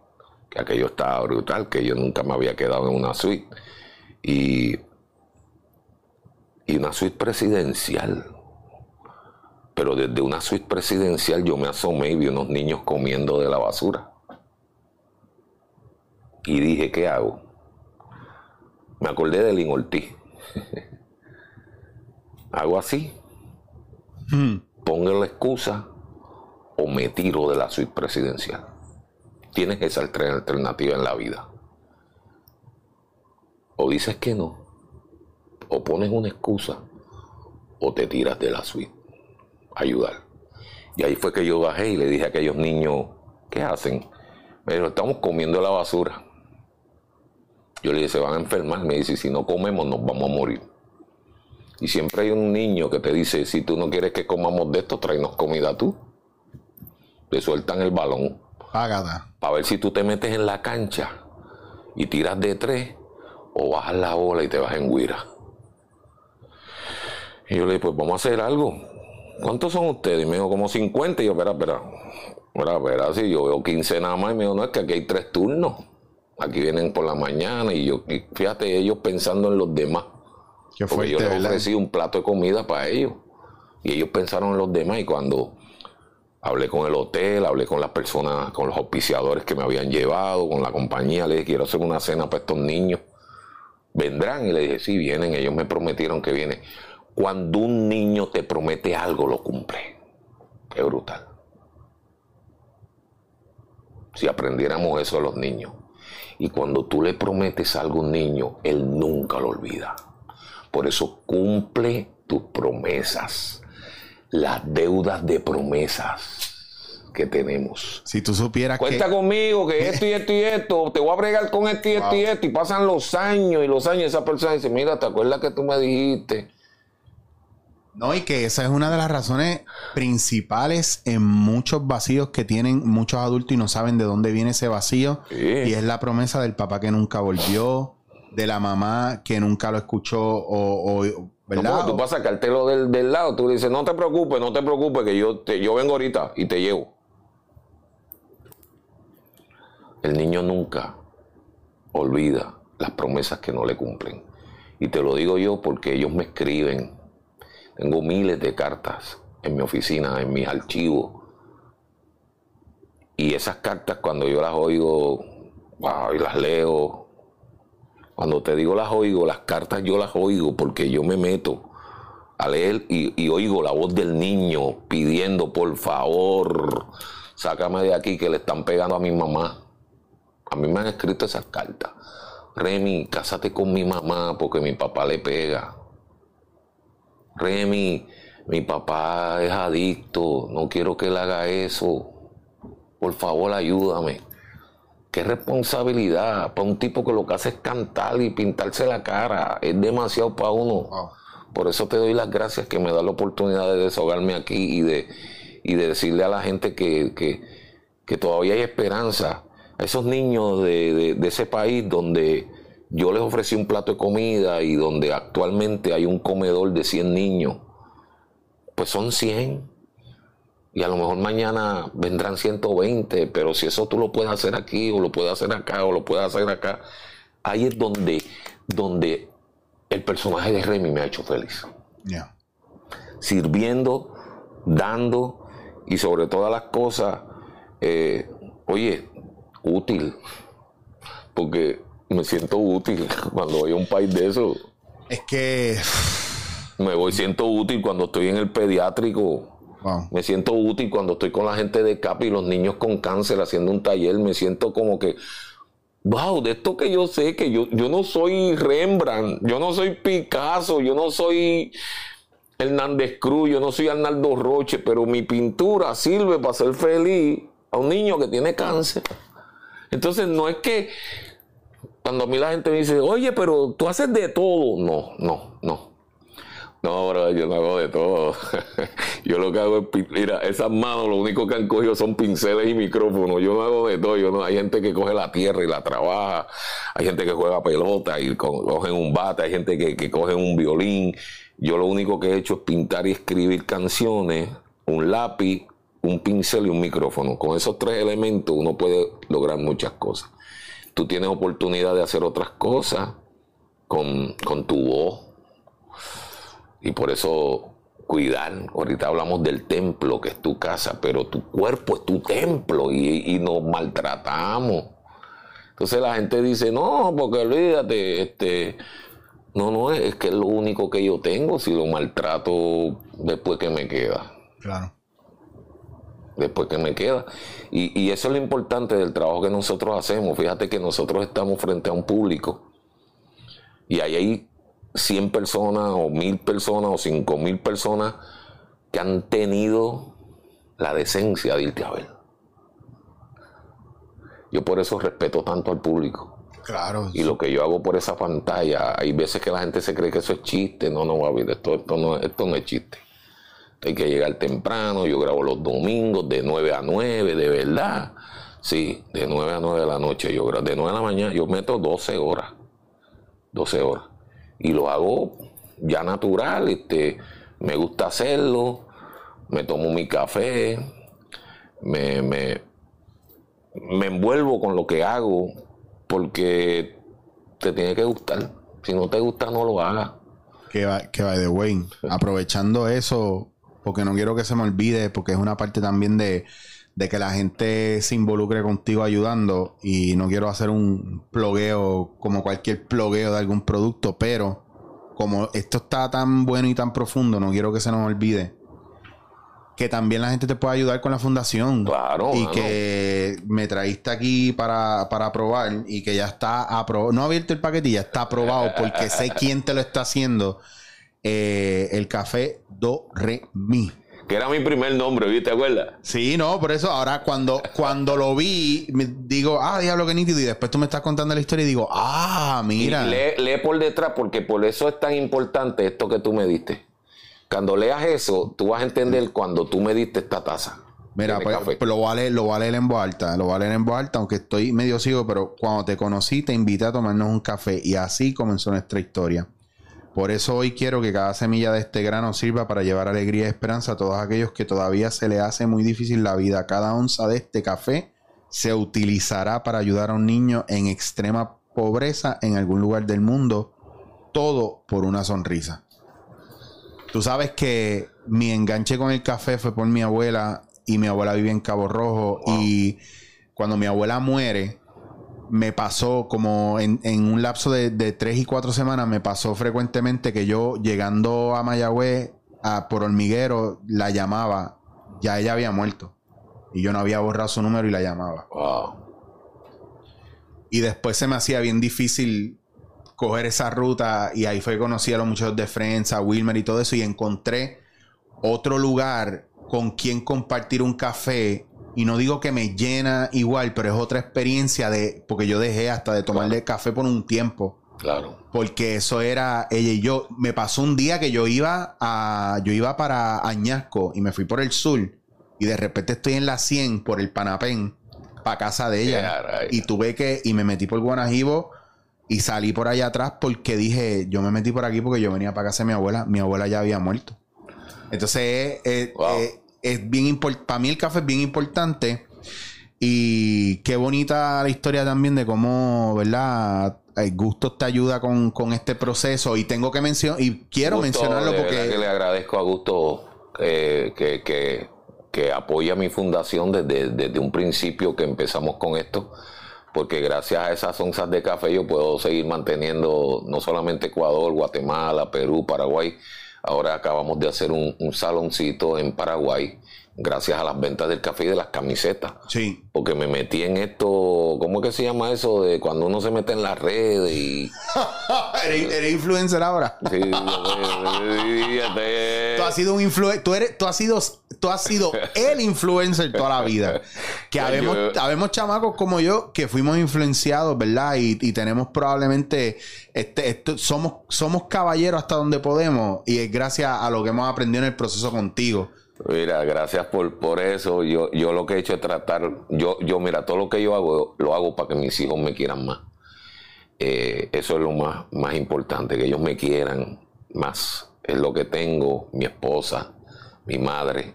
que aquello estaba brutal, que yo nunca me había quedado en una suite. Y y una suite presidencial. Pero desde una suite presidencial yo me asomé y vi unos niños comiendo de la basura. Y dije, ¿qué hago? Me acordé de Lin Ortiz. hago así. Hmm. Pongo la excusa o me tiro de la suite presidencial. Tienes esa alternativa en la vida. O dices que no o pones una excusa o te tiras de la suite a ayudar. Y ahí fue que yo bajé y le dije a aquellos niños, ¿qué hacen? Me dijo, estamos comiendo la basura. Yo le dije, se van a enfermar. Me dice, si no comemos, nos vamos a morir. Y siempre hay un niño que te dice, si tú no quieres que comamos de esto, tráenos comida tú. Te sueltan el balón. Págata. Para ver si tú te metes en la cancha y tiras de tres o bajas la bola y te vas en guira. Y yo le dije, pues vamos a hacer algo. ¿Cuántos son ustedes? Y me dijo, como 50. Y yo, espera, espera. Espera, espera, sí, yo veo 15 nada más. Y me dijo, no, es que aquí hay tres turnos. Aquí vienen por la mañana. Y yo, fíjate, ellos pensando en los demás. Qué Porque yo les ofrecí un plato de comida para ellos. Y ellos pensaron en los demás. Y cuando hablé con el hotel, hablé con las personas, con los auspiciadores que me habían llevado, con la compañía, le dije, quiero hacer una cena para estos niños. ¿Vendrán? Y le dije, sí, vienen. Ellos me prometieron que vienen. Cuando un niño te promete algo, lo cumple. Qué brutal. Si aprendiéramos eso a los niños. Y cuando tú le prometes algo a un niño, él nunca lo olvida. Por eso cumple tus promesas. Las deudas de promesas que tenemos. Si tú supieras Cuenta conmigo que esto y esto y esto, te voy a bregar con esto y esto y esto, y pasan los años y los años, esa persona dice, mira, ¿te acuerdas que tú me dijiste? No, y que esa es una de las razones principales en muchos vacíos que tienen muchos adultos y no saben de dónde viene ese vacío. Y es la promesa del papá que nunca volvió, de la mamá que nunca lo escuchó o... ¿verdad? tú vas a sacártelo del, del lado, tú dices, no te preocupes, no te preocupes, que yo, te, yo vengo ahorita y te llevo. El niño nunca olvida las promesas que no le cumplen. Y te lo digo yo porque ellos me escriben tengo miles de cartas en mi oficina, en mis archivos. Y esas cartas cuando yo las oigo, y las leo. Cuando te digo las oigo, las cartas yo las oigo porque yo me meto a leer y, oigo la voz del niño pidiendo, por favor, sácame de aquí que le están pegando a mi mamá. A mí me han escrito esas cartas. Remy, cásate con mi mamá porque mi papá le pega. Remy, mi papá es adicto, no quiero que él haga eso. Por favor, ayúdame. Qué responsabilidad para un tipo que lo que hace es cantar y pintarse la cara. Es demasiado para uno. Por eso te doy las gracias que me da la oportunidad de desahogarme aquí y de, y de decirle a la gente que, que, todavía hay esperanza. A esos niños de, de ese país donde yo les ofrecí un plato de comida y donde actualmente hay un comedor de 100 niños, pues son 100. Y a lo mejor mañana vendrán 120, pero si eso tú lo puedes hacer aquí, o lo puedes hacer acá, o lo puedes hacer acá, ahí es donde, donde el personaje de Remy me ha hecho feliz. Sirviendo, dando y sobre todas las cosas, eh, oye, útil. Porque me siento útil cuando voy a un país de eso. Es que. Me voy, siento útil cuando estoy en el pediátrico. Me siento útil cuando estoy con la gente de CAP y los niños con cáncer haciendo un taller. Me siento como que. Wow, de esto que yo sé, que yo, yo no soy Rembrandt, yo no soy Picasso, yo no soy Hernández Cruz, yo no soy Arnaldo Roche, pero mi pintura sirve para ser feliz a un niño que tiene cáncer. Entonces no es que cuando a mí la gente me dice, oye, pero tú haces de todo. No, no, no. No, bro, yo no hago de todo. yo lo que hago es, mira, esas manos lo único que han cogido son pinceles y micrófonos. Yo no hago de todo. Yo no, hay gente que coge la tierra y la trabaja. Hay gente que juega pelota y cogen un bate. Hay gente que, que coge un violín. Yo lo único que he hecho es pintar y escribir canciones, un lápiz, un pincel y un micrófono. Con esos tres elementos uno puede lograr muchas cosas tú tienes oportunidad de hacer otras cosas con, tu voz. Y por eso cuidar. Ahorita hablamos del templo, que es tu casa, pero tu cuerpo es tu templo y, nos maltratamos. Entonces la gente dice, no, porque olvídate, este, no, no, es que es lo único que yo tengo si lo maltrato después que me queda. Claro después que me queda. Y, eso es lo importante del trabajo que nosotros hacemos. Fíjate que nosotros estamos frente a un público y ahí hay 100 personas o 1000 personas o 5000 personas que han tenido la decencia de irte a ver. Yo por eso respeto tanto al público. Claro. Y lo que yo hago por esa pantalla, hay veces que la gente se cree que eso es chiste. No, no, ver esto, esto, no, esto no es chiste. Hay que llegar temprano, yo grabo los domingos de 9 a 9, de verdad. Sí, de 9 a 9 de la noche yo grabo. De 9 a la mañana yo meto 12 horas. 12 horas. Y lo hago ya natural, este, me gusta hacerlo, me tomo mi café, me, me, me envuelvo con lo que hago porque te tiene que gustar. Si no te gusta, no lo hagas. Que va, que va de Wayne. Aprovechando eso, porque no quiero que se me olvide, porque es una parte también de, de que la gente se involucre contigo ayudando. Y no quiero hacer un plogueo como cualquier plogueo de algún producto, pero como esto está tan bueno y tan profundo, no quiero que se nos olvide que también la gente te puede ayudar con la fundación. Claro. Y que me traíste aquí para, para probar y que ya está aprobado. No ha abierto el paquete y ya está aprobado porque sé quién te lo está haciendo. Eh, el café Do Re Mi. Que era mi primer nombre, ¿viste? ¿Te acuerdas? Sí, no, por eso ahora cuando, cuando lo vi, me digo, ah, diablo, que nítido. Y después tú me estás contando la historia y digo, ah, mira. lee, lee por detrás porque por eso es tan importante esto que tú me diste. Cuando leas eso, tú vas a entender cuando tú me diste esta taza. Mira, pues, pues, lo, leer, lo leer en voz alta, lo leer en voz alta, aunque estoy medio ciego, pero cuando te conocí te invité a tomarnos un café y así comenzó nuestra historia. Por eso hoy quiero que cada semilla de este grano sirva para llevar alegría y esperanza a todos aquellos que todavía se le hace muy difícil la vida. Cada onza de este café se utilizará para ayudar a un niño en extrema pobreza en algún lugar del mundo. Todo por una sonrisa. Tú sabes que mi enganche con el café fue por mi abuela y mi abuela vive en Cabo Rojo y cuando mi abuela muere me pasó como en, un lapso de, tres y cuatro semanas me pasó frecuentemente que yo llegando a Mayagüez a, por hormiguero la llamaba. Ya ella había muerto. Y yo no había borrado su número y la llamaba. Y después se me hacía bien difícil coger esa ruta y ahí fue que conocí a los muchachos de Friends, a Wilmer y todo eso y encontré otro lugar con quien compartir un café y no digo que me llena igual, pero es otra experiencia de porque yo dejé hasta de tomarle café por un tiempo. Claro. Porque eso era ella y yo. Me pasó un día que yo iba a yo iba para Añasco y me fui por el sur y de repente estoy en la 100 por el Panapén para casa de ella y tuve que y me metí por Guanajibo y salí por allá atrás porque dije, yo me metí por aquí porque yo venía para casa de mi abuela. Mi abuela ya había muerto. Entonces, es bien importante. Para mí el café es bien importante. Y qué bonita la historia también de cómo, ¿verdad? El gusto te ayuda con, este proceso. Y tengo que mencionar, y quiero mencionarlo porque. Que le agradezco a Gusto eh, que, que, que, apoya mi fundación desde, desde un principio que empezamos con esto porque gracias a esas onzas de café yo puedo seguir manteniendo no solamente Ecuador, Guatemala, Perú, Paraguay. Ahora acabamos de hacer un, saloncito en Paraguay gracias a las ventas del café y de las camisetas. Sí. Porque me metí en esto, ¿cómo es que se llama eso? De cuando uno se mete en las redes y... ¿Eres, influencer ahora? sí. tú has sido un influencer, tú, eres, tú has sido, tú has sido el influencer toda la vida. Que habemos, habemos chamacos como yo que fuimos influenciados, ¿verdad? Y, y tenemos probablemente, este, somos, somos caballeros hasta donde podemos y es gracias a lo que hemos aprendido en el proceso contigo. Mira, gracias por, por eso. Yo, yo lo que he hecho es tratar, yo, yo, mira, todo lo que yo hago, lo hago para que mis hijos me quieran más. Eh, eso es lo más, más importante, que ellos me quieran más. Es lo que tengo, mi esposa, mi madre,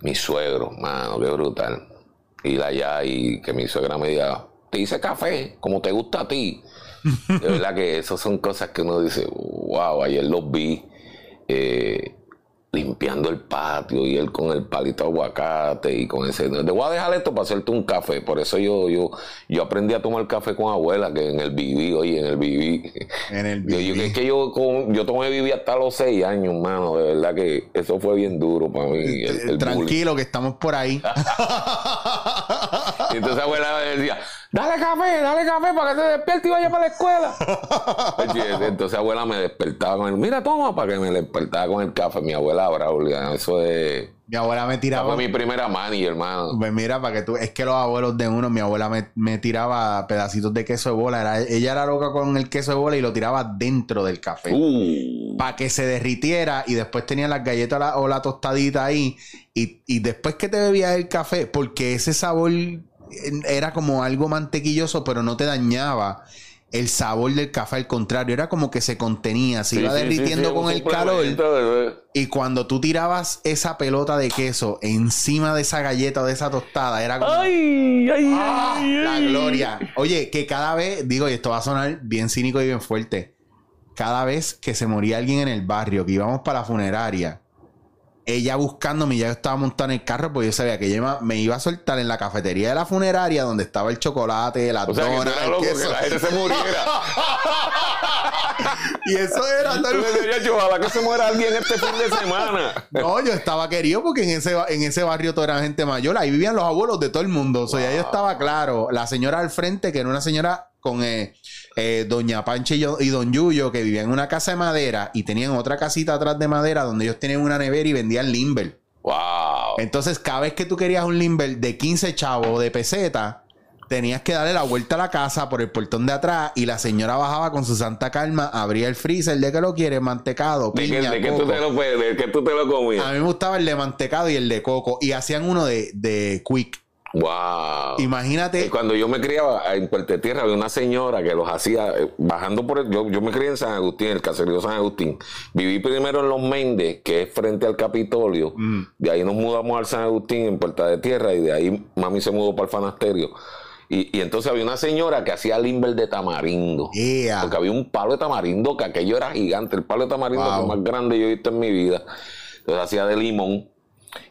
mi suegro, mano, qué brutal. Ir allá y que mi suegra me diga, te hice café, como te gusta a ti. de verdad que esas son cosas que uno dice, wow, ayer los vi. Eh, limpiando el patio y él con el palito de aguacate y con ese. Te voy a dejar esto para hacerte un café. Por eso yo, yo, yo aprendí a tomar café con abuela, que en el viví, oye, en el viví. En el viví. Yo, que yo, yo tomé viví hasta los seis años, mano. De verdad que eso fue bien duro para mí. Tranquilo, que estamos por ahí. entonces abuela decía, dale café, dale café para que te despierte y vaya para la escuela. Entonces abuela me despertaba con el, mira, toma, para que me despertaba con el café. Mi abuela Braulia, eso es... Mi abuela me tiraba. fue mi primera mani, hermano. Pues mira, para que tú. Es que los abuelos de uno, mi abuela me, tiraba pedacitos de queso de bola. Era, ella era loca con el queso de bola y lo tiraba dentro del café. Uh. Para que se derritiera y después tenía las galletas o la tostadita ahí. Y, y después que te bebías el café, porque ese sabor era como algo mantequilloso, pero no te dañaba el sabor del café, al contrario, era como que se contenía, se iba derritiendo con el calor. Y cuando tú tirabas esa pelota de queso encima de esa galleta o de esa tostada, era como. ¡Ay! ¡Ay! ¡Ah! la gloria! Oye, que cada vez, digo, y esto va a sonar bien cínico y bien fuerte, cada vez que se moría alguien en el barrio, que íbamos para la funeraria, ella buscándome, ya yo estaba montando en el carro, porque yo sabía que ella me iba a soltar en la cafetería de la funeraria donde estaba el chocolate, la o sea, dona, el queso. Que la gente se muriera. y eso era tal vez. ojalá que se muera alguien este fin de semana. no, yo estaba querido porque en ese, en ese barrio toda era gente mayor. Ahí vivían los abuelos de todo el mundo. O sea, ya yo estaba claro. La señora al frente, que era una señora con eh, eh, Doña Pancha y, Don Yuyo, que vivían en una casa de madera y tenían otra casita atrás de madera donde ellos tenían una nevera y vendían limber. Wow. Entonces, cada vez que tú querías un limber de 15 chavos de peseta, tenías que darle la vuelta a la casa por el portón de atrás y la señora bajaba con su santa calma, abría el freezer de que lo quiere, mantecado, piña, ¿De, que, tú te lo, de que tú te lo comías? A mí me gustaba el de mantecado y el de coco. Y hacían uno de, de quick. Wow. Imagínate. cuando yo me criaba en Puerto Tierra, había una señora que los hacía eh, bajando por el. Yo, yo me crié en San Agustín, el caserío San Agustín. Viví primero en Los Méndez, que es frente al Capitolio. Mm. De ahí nos mudamos al San Agustín, en Puerta de Tierra, y de ahí mami se mudó para el Fanasterio. Y, y, entonces había una señora que hacía limber de tamarindo. Porque había un palo de tamarindo que aquello era gigante. El palo de tamarindo wow. más grande que yo he visto en mi vida. Entonces hacía de limón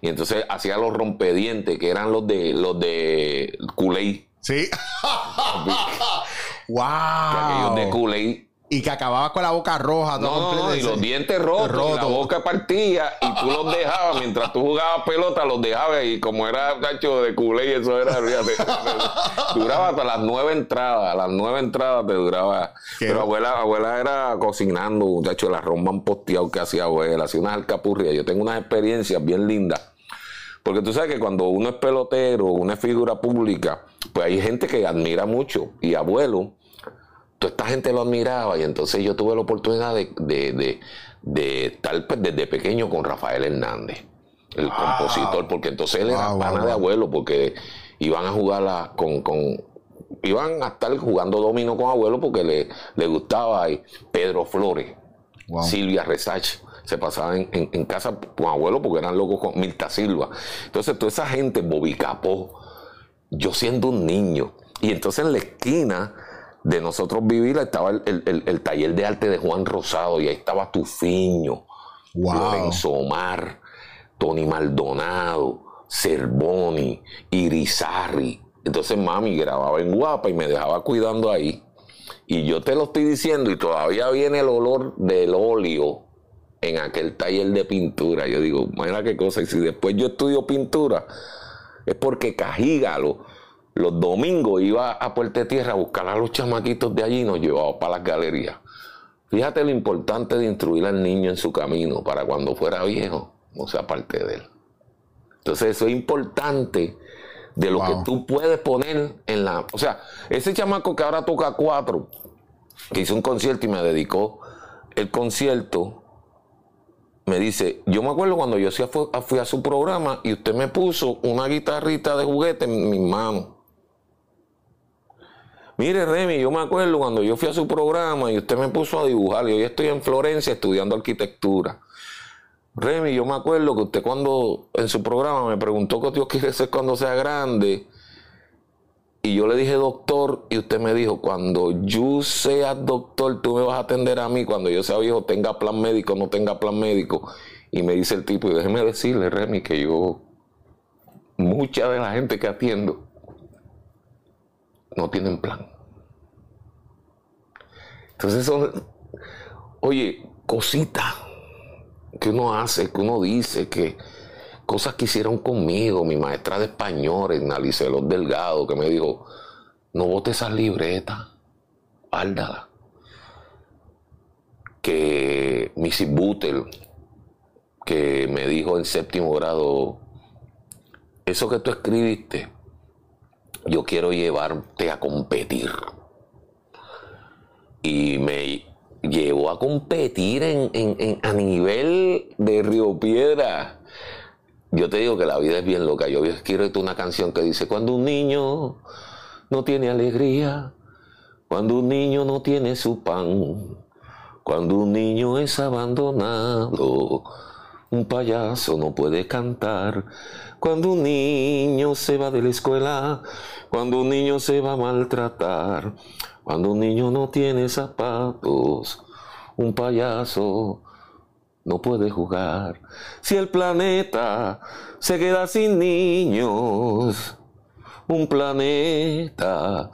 y entonces hacía los rompedientes, que eran los de los de Kool-Aid. Sí. wow. aquellos de Kool-Aid y que acababa con la boca roja. no, no, y los dientes rotos, la boca partía y tú los dejabas, mientras tú jugabas pelota, los dejabas y como era cacho de culé y eso era, duraba hasta las nueve entradas, a las nueve entradas te duraba. Pero abuela, abuela era cocinando, muchacho, el arroz man posteado que hacía abuela, hacía unas alcapurrias. Yo tengo unas experiencias bien lindas. Porque tú sabes que cuando uno es pelotero, una figura pública, pues hay gente que admira mucho. Y abuelo, toda esta gente lo admiraba y entonces yo tuve la oportunidad de, de, de, estar pues, desde pequeño con Rafael Hernández, el compositor, porque entonces él era pana de abuelo, porque iban a jugar con, con, iban a estar jugando domino con abuelo porque le, le gustaba y Pedro Flores, Silvia Resach se pasaban en, casa con abuelo porque eran locos con Mirta Silva. Entonces, toda esa gente, Bobby Capó, yo siendo un niño, y entonces en la esquina de nosotros vivir estaba el, taller de arte de Juan Rosado y ahí estaba Tufiño, Lorenzo Omar, Tony Maldonado, Cervoni, Irizarri. Entonces mami grababa en guapa y me dejaba cuidando ahí. Y yo te lo estoy diciendo y todavía viene el olor del óleo en aquel taller de pintura. Yo digo, mira qué cosa. Y si después yo estudio pintura, es porque Cajígalo los domingos iba a Puerto Tierra a buscar a los chamaquitos de allí y nos llevaba para las galerías. Fíjate lo importante de instruir al niño en su camino para cuando fuera viejo no sea parte de él. Entonces eso es importante de lo que tú puedes poner en la... O sea, ese chamaco que ahora toca cuatro, que hizo un concierto y me dedicó el concierto, me dice, yo me acuerdo cuando yo fui a su programa y usted me puso una guitarrita de juguete en mis manos. Mire, Remy, yo me acuerdo cuando yo fui a su programa y usted me puso a dibujar. Y hoy estoy en Florencia estudiando arquitectura. Remy, yo me acuerdo que usted cuando en su programa me preguntó qué Dios quiere ser cuando sea grande. Y yo le dije doctor y usted me dijo, cuando yo sea doctor, tú me vas a atender a mí. Cuando yo sea viejo, tenga plan médico, no tenga plan médico. Y me dice el tipo, y déjeme decirle, Remy, que yo, mucha de la gente que atiendo, no tienen plan. Entonces son, oye, cositas que uno hace, que uno dice, que cosas que hicieron conmigo, mi maestra de español, Alice Delgado, que me dijo, no bote esas libretas, áldala. Que Missy Butler, que me dijo en séptimo grado, eso que tú escribiste, yo quiero llevarte a competir. Y me llevó a competir en, a nivel de Río Piedra. Yo te digo que la vida es bien loca. Yo quiero una canción que dice, cuando un niño no tiene alegría, cuando un niño no tiene su pan, cuando un niño es abandonado, un payaso no puede cantar. Cuando un niño se va de la escuela, cuando un niño se va a maltratar, cuando un niño no tiene zapatos, un payaso no puede jugar. Si el planeta se queda sin niños, un planeta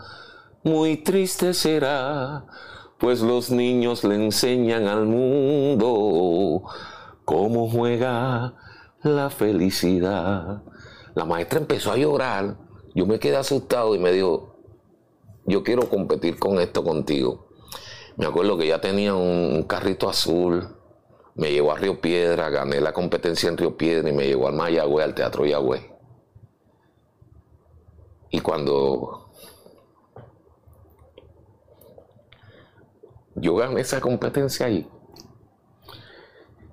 muy triste será, pues los niños le enseñan al mundo cómo juega la felicidad. La maestra empezó a llorar, yo me quedé asustado y me dijo, yo quiero competir con esto contigo. Me acuerdo que ya tenía un, carrito azul, me llevó a Río Piedra, gané la competencia en Río Piedra y me llevó al Mayagüe, al Teatro Yagüe. Y cuando yo gané esa competencia ahí,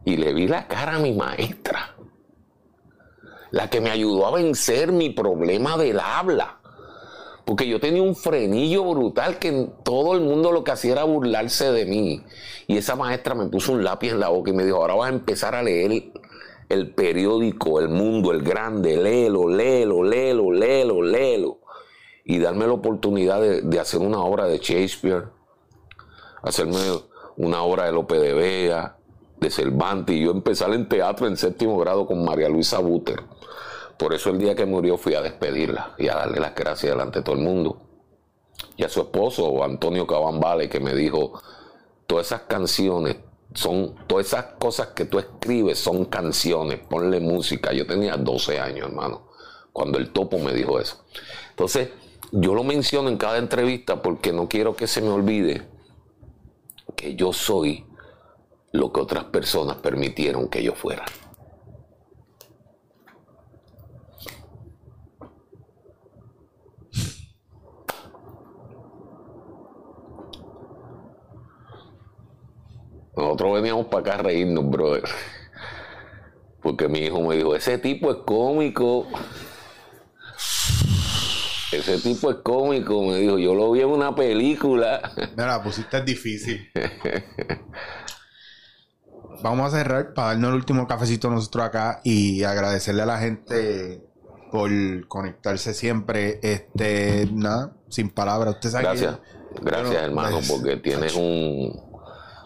y le vi la cara a mi maestra, la que me ayudó a vencer mi problema del habla. Porque yo tenía un frenillo brutal que todo el mundo lo que hacía era burlarse de mí. Y esa maestra me puso un lápiz en la boca y me dijo, ahora vas a empezar a leer el periódico, El Mundo, El Grande, léelo, léelo, léelo, léelo, léelo. Y darme la oportunidad de, de hacer una obra de Shakespeare, hacerme una obra de Lope de Vega, de Cervantes y yo empezar en teatro en séptimo grado con María Luisa Buter. Por eso el día que murió fui a despedirla y a darle las gracias delante de todo el mundo. Y a su esposo, Antonio Cabán Vale, que me dijo, todas esas canciones son, todas esas cosas que tú escribes son canciones, ponle música. Yo tenía 12 años, hermano, cuando el topo me dijo eso. Entonces, yo lo menciono en cada entrevista porque no quiero que se me olvide que yo soy lo que otras personas permitieron que yo fuera. Nosotros veníamos para acá a reírnos, brother. Porque mi hijo me dijo, ese tipo es cómico. Ese tipo es cómico, me dijo. Yo lo vi en una película. Mira, pusiste es difícil. vamos a cerrar para darnos el último cafecito nosotros acá y agradecerle a la gente por conectarse siempre. Este, nada, sin palabras. Usted sabe Gracias. Gracias, hermano, pues, porque tienes un,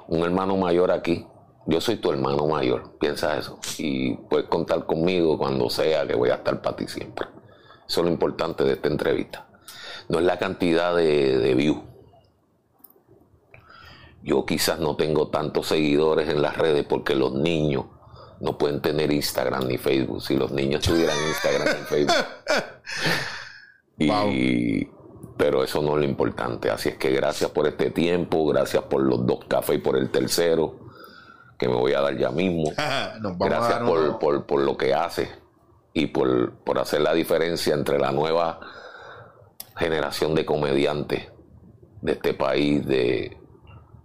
un hermano mayor aquí. Yo soy tu hermano mayor, piensa eso. Y puedes contar conmigo cuando sea que voy a estar para ti siempre. Eso es lo importante de esta entrevista. No es la cantidad de, de views yo quizás no tengo tantos seguidores en las redes porque los niños no pueden tener Instagram ni Facebook. Si los niños tuvieran Instagram ni Facebook. pero eso no es lo importante. Así es que gracias por este tiempo, gracias por los dos cafés y por el tercero, que me voy a dar ya mismo. gracias por, lo que hace y por, por hacer la diferencia entre la nueva generación de comediantes de este país, de,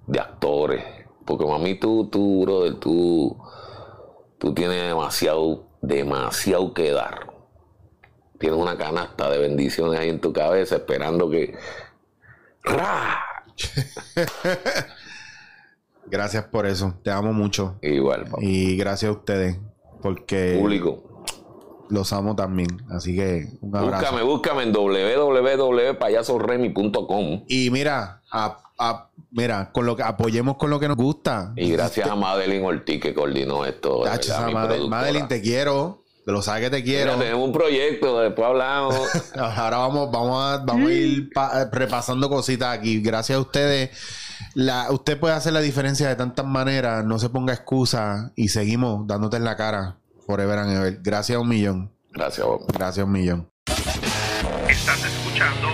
de actores. Porque mami, tú, tú, brother, tú, tú tienes demasiado, demasiado que dar. Tienes una canasta de bendiciones ahí en tu cabeza esperando que. ¡Ra! gracias por eso. Te amo mucho. Igual, Y gracias a ustedes. Porque. Público. Los amo también. Así que un abrazo. Búscame, búscame en www.payasoremi.com. Y mira, a mira, con lo que apoyemos con lo que nos gusta. Y gracias a Madeline Ortiz que coordinó esto. Madeline, te quiero. Te lo sabes que te quiero. tenemos un proyecto, después hablamos. Ahora vamos, vamos a, vamos a ir repasando cositas aquí. Gracias a ustedes. La, usted puede hacer la diferencia de tantas maneras. No se ponga excusa y seguimos dándote en la cara. Forever and ever. Gracias a un millón. Gracias, Gracias a un millón. Estás escuchando